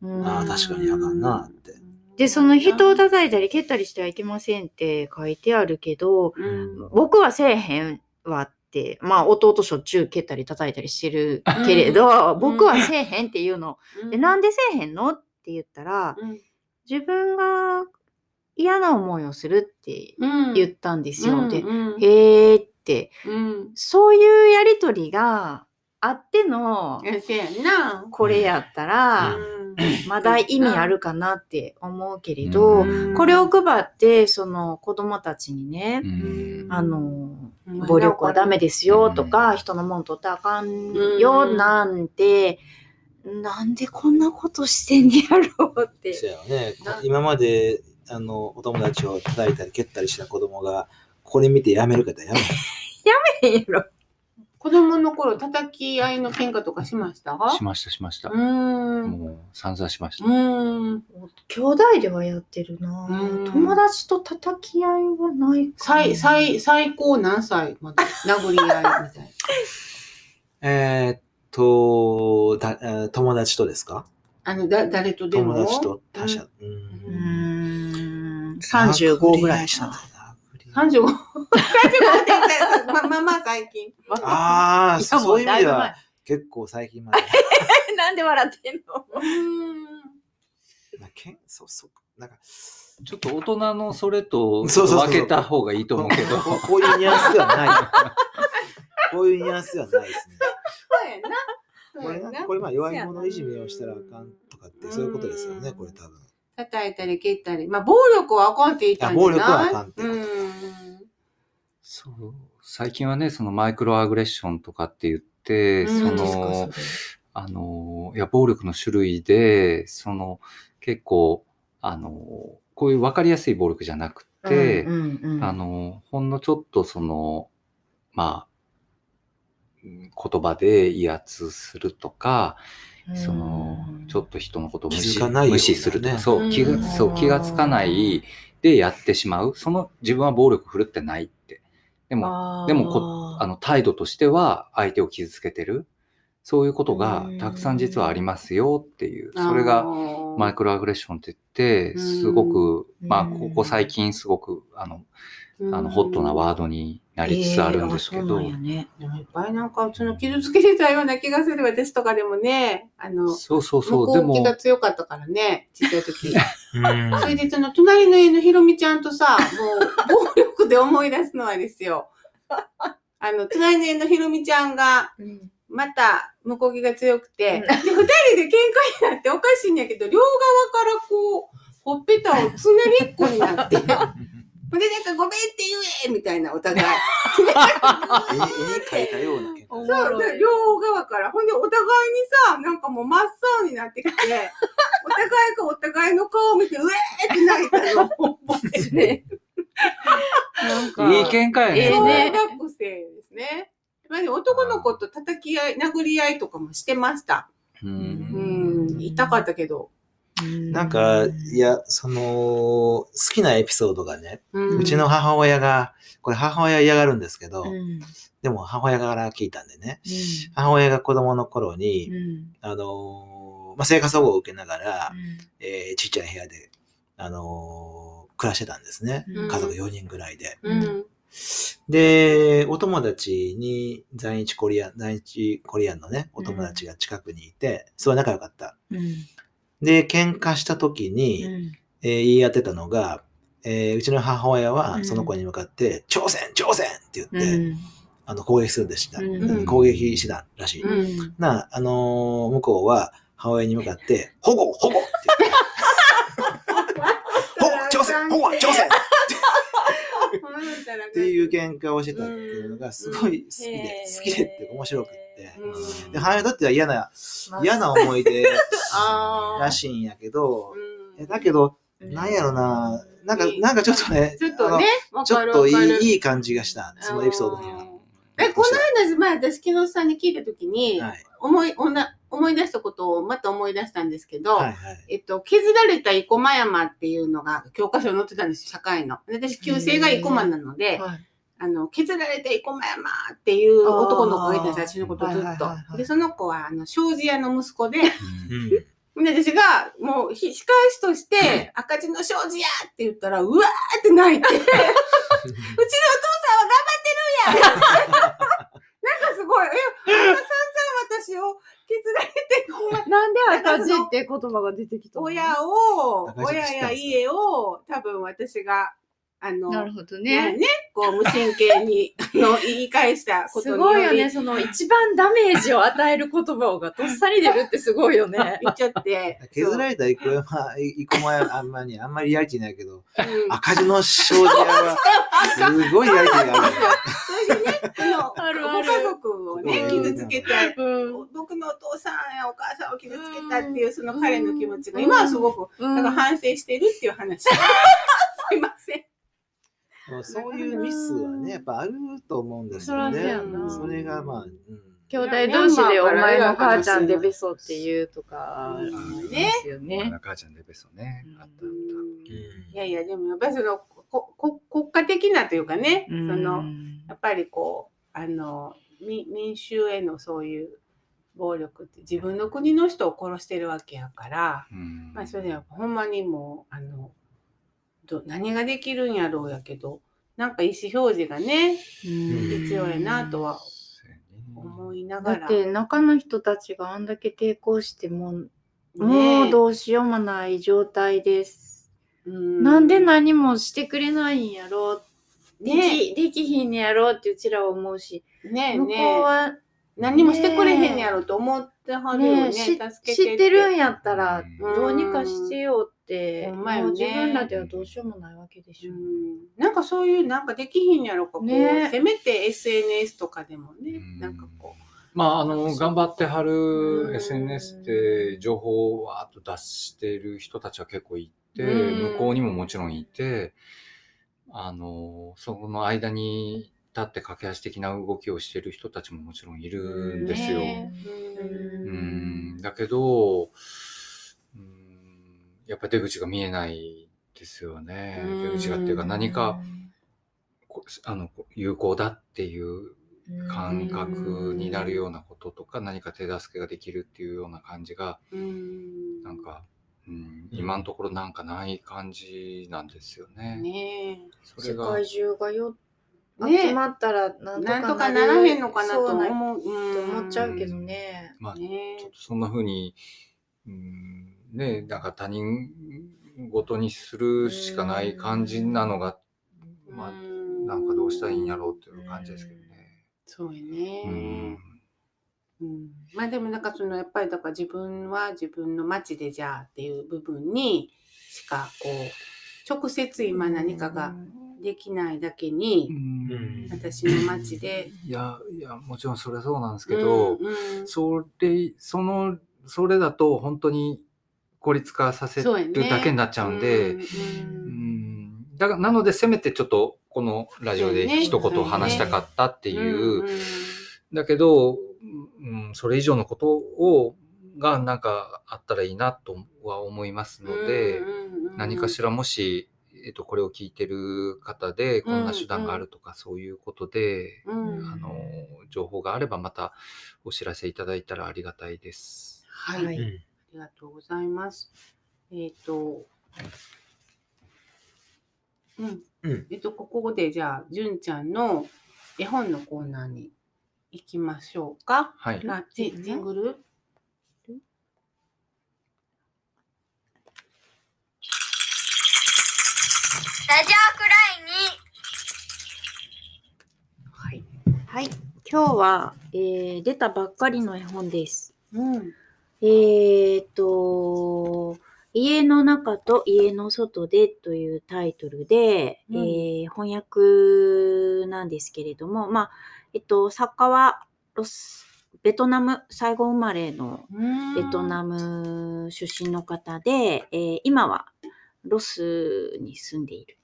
うんああ、確かにあかんなって。で、その人を叩いたり蹴ったりしてはいけませんって書いてあるけど、うん僕はせえへんわって、まあ弟しょっちゅう蹴ったり叩いたりしてるけれど、うん僕はせえへんっていうの。で、なんででせえへんのって言ったら、うん自分が嫌な思いをするって言ったんですよ。で、うんへーって、うん。そういうやりとりがあっての。これやったら、うん。まだ意味あるかなって思うけれど、うん。これを配って、その子供たちにね、うん。あの、暴力はダメですよとか、人のもん取ったらあかんようん。なんて、なんでこんなことしてんねやろうって。そうやろねな。今まで、あの、お友達を叩いたり蹴ったりした子供が、これ見てやめる方やめへん。やめへんやろ。子供の頃、叩き合いの喧嘩とかしました？しました、しました。うん。もう、散々しました。うん。兄弟ではやってるな友達と叩き合いはないか、ね、最、最、最高何歳まで殴り合いみたいな。えっと、だ友達とですか？あの、だ、誰とでも？友達と他者。うん。うん。35ぐらいした。三十 35? 35.3まあまあまあ最近。ああ、そういう意味では結構最近まで。なんで笑ってんの？まあ、けんそうそうなんかちょっと大人のそれと分けた方がいいと思うけど。こ ういうニュアンスではない。こういうニュアンスではないですね。これこれまあ弱い者いじめをしたらあかんとかってそういうことですよね、これ多分。叩いたり蹴ったり。まあ、暴力はあかんって言ったんじゃない？あ暴力はあかんってうん。そう。最近はね、そのマイクロアグレッションとかって言って、うん。その、あの、いや、暴力の種類で、その、結構、あの、こういう分かりやすい暴力じゃなくて、うんうんうん。あの、ほんのちょっとその、まあ、うん言葉で威圧するとか、その、ちょっと人のことを無視無視するとか、そうう、ん気が、そう、気がつかないでやってしまう。その自分は暴力振るってないって。でも、でもこあの、態度としては相手を傷つけてる。そういうことがたくさん実はありますよっていう。それがマイクロアグレッションって言って、うんすごく、まあ、うんここ最近すごく、あの、ロあの、ホットなワードになりつつあるんですけど。えーね。でもいっぱいなんか、その傷つけてたような気がする私とかでもね、あの、そうそうそう、でも気、が強かったからね、ちっちゃい時。うん。それでその隣の家のひろみちゃんとさ、もう暴力で思い出すのはですよ。あの、隣の家のひろみちゃんが、また向こう気が強くて、うん。で、二人で喧嘩になっておかしいんやけど、両側からこう、ほっぺたをつねりっこになって、ほんでなんかごめんって言えみたいなお互い。そう、両側から。ほんで、お互いにさ、なんかもう真っ青になってきて、お互いがお互いの顔を見て、うえーって泣いたのを覚えてる。なんかいい喧嘩やね。小ええね学生ですね。やっぱり男の子と叩き合い、殴り合いとかもしてました。ううんん、痛かったけど。なんか、いや、その、好きなエピソードがね、うん。うちの母親が、これ母親嫌がるんですけど、うん。でも母親から聞いたんでね、母親が子供の頃に、うん。あのーまあ、生活保護を受けながら、うん。えーちっちゃい部屋で、あのー暮らしてたんですね。うん。家族4人ぐらいで。うん。で、お友達に在日コリアン、在日コリアンのね、お友達が近くにいて、すごい仲良かった。うんで、喧嘩した時に、うん。えー言い当てたのが、えーうちの母親うはん。その子に向かって、挑戦挑戦って言って、うん。あの、攻撃するんでした。うん。攻撃してたらしい。うん。な、あのー向こうは母親に向かって、保護保護って言って、保護挑戦保護挑戦って。いう喧嘩をしてたっていうのがすごい好きで、好きでって面白くって。うん。で、母親にとっては嫌な、嫌な思い出 らしいんやけど、だけど、なんやろな、なんか、なんかちょっとね、ちょっとね、ちょっと。いい、いい感じがした、そのエピソードには。え、この間、前、私、木下さんに聞いたときに、はい。思い、おな思い出したことをまた思い出したんですけど、はいはい。えっと、削られた生駒山っていうのが教科書に載ってたんですよ、社会の。で私、旧姓が生駒なので、はいあの、削られた生駒山っていう男の子がいたんです、私のことずっと。で、その子は、あの、障子屋の息子で、うん。で私が、もう、ひ仕返しとして、赤字の障子やって言ったら、うわーって泣いて、うちのお父さんは頑張ってるやん なんかすごい、え、あんな散々私を削られて、なんで赤字って言葉が出てきたの？親を、親や家を、多分私が、あの、なるほどねね。こう無神経に あの言い返したことすによりごいよね。その一番ダメージを与える言葉がとっさに出るってすごいよね。言っちゃって。削られた生駒、生駒はあんまり、あんまりリアリティないけど、そううん赤字の障子屋は、すごいリアリティがある。それでね、あの、ご家族をね、うん傷つけて、うん。僕のお父さんやお母さんを傷つけたっていう、その彼の気持ちが、今はすごく、うんだから反省してるっていう話。すいません。そういうミスはね、やっぱあると思うんですよね。そらそれがまあ、うん兄弟同士でお前の母ちゃんでベソって言うとか、うんね。ですよあね。の母ちゃんでベソね。あったあった。いやいや、でもやっぱりその、ここ国家的なというかね、その、やっぱりこう、あの、み民衆へのそういう暴力って自分の国の人を殺してるわけやから、うんまあそれはほんまにもう、あの、ど何ができるんやろうやけど、なんか意思表示がね、うん必要やなとは思いなだがら。って中の人たちがあんだけ抵抗しても、ねもうどうしようもない状態です。うん。なんで何もしてくれないんやろう、でね。きできひんねやろうってうちらは思うし、向こうねえね何もしてくれへんやろと思ってはるよね、ね知ってるんやったらうん。どうにかしてよまよね。もう自分らではどうしようもないわけでしょ。うん。なんかそういうなんかできひんやろかこう、ね。せめて SNS とかでもね、うん。なんかこまあ、あの、頑張ってはうん。る SNS で情報をわーっと出している人たちは結構いて、うん。向こうにももちろんいて、あの、その間に立って駆け足的な動きをしている人たちももちろんいるんですよ。ね。ううん。ん、だけど、うん、やっぱり出口が見えないですよね。うん出口がっていうか何か、こあの、有効だっていう感覚になるようなこととか、何か手助けができるっていうような感じが、うん。なんか、うん、今のところなんかない感じなんですよね。ね世それが、界中がよね集まったらなんとなんとかかならへんのかなとそうな思う。思っちゃうけどね。まあ、ねちょっとそんな風に、うん、ね、なんか他人ごとにするしかない感じなのが、まあ、なんかどうしたらいいんやろうっていう感じですけどね。そうやね。うん。うんまあでもなんかそのやっぱりだから自分は自分の街でじゃあっていう部分にしかこう直接今何かができないだけにうん私の街でいや、いや、もちろんそれはそうなんですけど、うんうんそれ、その、それだと本当に孤立化させるだけになっちゃうんで、うんうん。だから、なのでせめてちょっとこのラジオで一言話したかったってう。んいう、うん。だけど、うん、それ以上のことを、がなんかあったらいいなとは思いますので、うんうんうん。何かしらもし、えっと、これを聞いてる方で、こんな手段があるとか、そういうことで、うん。あの、情報があればまたお知らせいただいたらありがたいです。はい、はいありがとうございます。えっ、と、うん、うんえっと、ここでじゃあ、純ちゃんの絵本のコーナーに行きましょうか。はい。あ、ジジングル？ラジオくらいにはい。はい。今日は、えー出たばっかりの絵本です。うん。えーっと、家の中と家の外でというタイトルで、うんえー翻訳なんですけれども、まあ、えっと、作家はロス、ベトナム、最後生まれのベトナム出身の方で、えー今はロスに住んでいる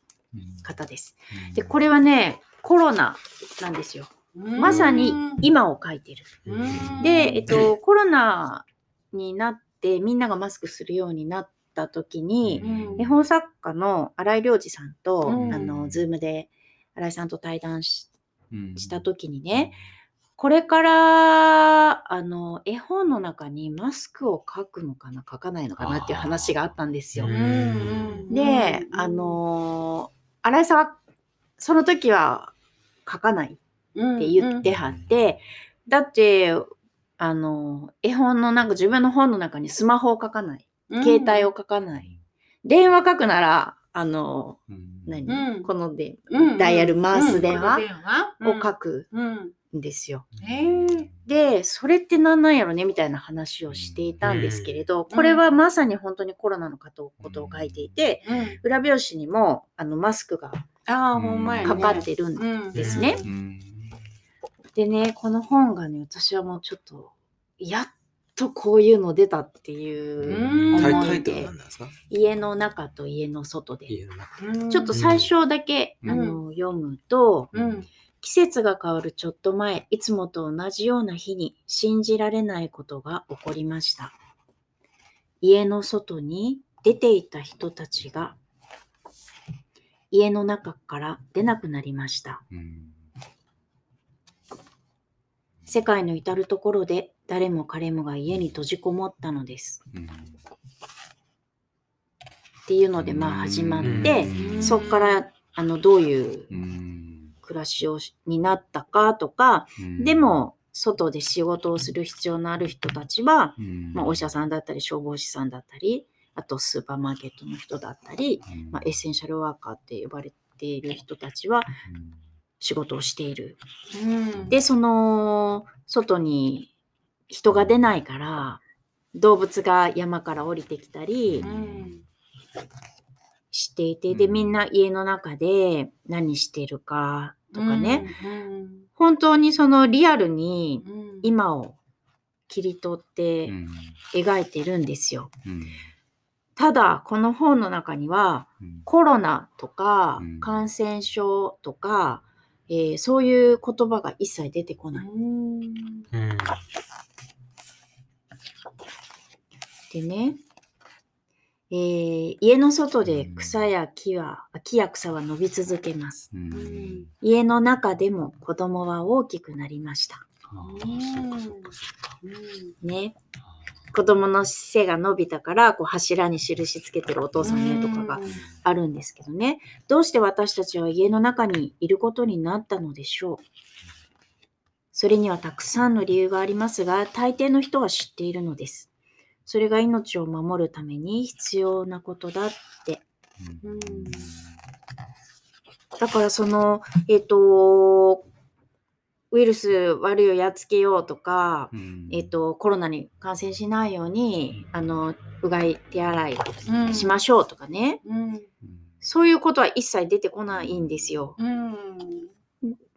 方です。で、これはね、コロナなんですよ。ムまさに今を書いてる。うんで、えっと、コロナになってみんながマスクするようになった時に、うん。絵本作家の荒井良二さんと、うん。あの、ズームで荒井さんと対談しうん。した時にね、これから、あの、絵本の中にマスクを書くのかな、書かないのかなっていう話があったんですよ。う。んで、あ、の、新井さんは、その時は書かないって言ってはって、だって、あの、絵本のなんか自分の本の中にスマホを書かない。携帯を書かない。電話書くなら、あの、何、うんこのでうんダイヤル回す電話を書くうん。んですよ。で、それって何なんやろねみたいな話をしていたんですけれど、これはまさに本当にコロナのことことを書いていて、うん。裏表紙にもあのマスクがああ、ほんまやね。かかってるんうんですね。うんでね、この本がね、私はもうちょっと、やっとこういうの出たっていううん思いタイタイトルでなんなんですか？家の中と家の外で。家の中。うんちょっと最初だけ、うんあの読むと、うん。季節が変わるちょっと前、いつもと同じような日に信じられないことが起こりました。家の外に出ていた人たちが家の中から出なくなりました。うん世界の至るところで誰も彼もが家に閉じこもったのです。うんっていうのでまあ始まって、うん。そこからあのどういううん。暮らしをしになったかとか、うん。でも外で仕事をする必要のある人たちは、うん。まあ、お医者さんだったり消防士さんだったりあとスーパーマーケットの人だったり、うん。まあ、エッセンシャルワーカーって呼ばれている人たちはうん仕事をしている。うん。でその外に人が出ないから動物が山から降りてきたりうん。していてでみんな家の中で何してるかとかね、うん。本当にそのリアルにうん。今を切り取ってうん描いてるんですよ。うんただこの本の中にはうんコロナとかうん感染症とか、えーそういう言葉が一切出てこない。でね、えー家の外で草や木は木や草は伸び続けます。うん家の中でも子供は大きくなりました。ね。子供の背が伸びたからこう柱に印つけてるお父さんねとかがあるんですけどね。どうして私たちは家の中にいることになったのでしょうそれにはたくさんの理由がありますが、大抵の人は知っているのです。それが命を守るために必要なことだって。うんだからその、えっ、と、ウイルス悪いをやっつけようとか、うんえっ、と、コロナに感染しないように、あの、うがい手洗いうん。しましょうとかね。うん。うんそういうことは一切出てこないんですよ。うん。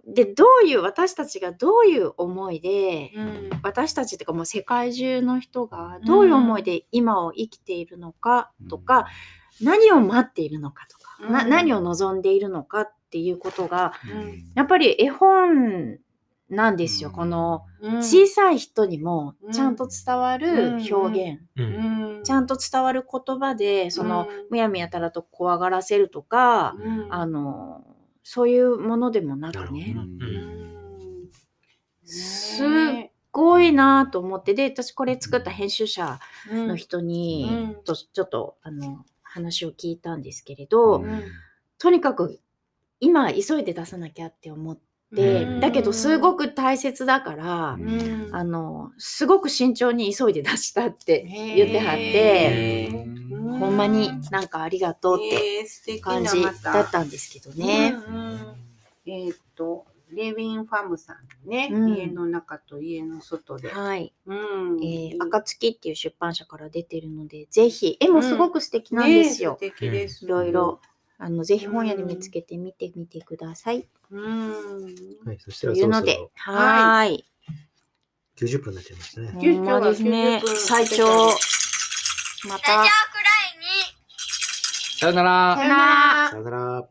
で、どういう、私たちがどういう思いで、うん。私たちというかもう世界中の人がどういう思いで今を生きているのかとか、何を待っているのかとか、なうん何を望んでいるのかっていうことが、うんやっぱり絵本なんですよ。この小さい人にもちゃんと伝わる表現、うん。うん。ちゃんと伝わる言葉で、その、うん。むやみやたらと怖がらせるとか、うん、あの、そういうものでもなくね。すっごいなと思って、で、私これ作った編集者の人に、うん。とちょっと、あの、話を聞いたんですけれど、うん。とにかく今急いで出さなきゃって思って、うんだけどすごく大切だから、うんあの、すごく慎重に急いで出したって言ってはって、うんほんまになんかありがとうって感じだったんですけどね。うんうんえーっと、レヴィン・ファムさんね、うん家の中と家の外で。はい。うん。えー、暁っていう出版社から出てるので、ぜひ、絵もすごく素敵なんですよ。ね素敵です。いろいろ。あの、ぜひ本屋で見つけてみてみてください。うん。はい、そしたとらそうろそいのでろ、はーい。90分になっちゃいましたね。ほんまですね90分。最長。まラジたオくらいにさよならさよならさよなら。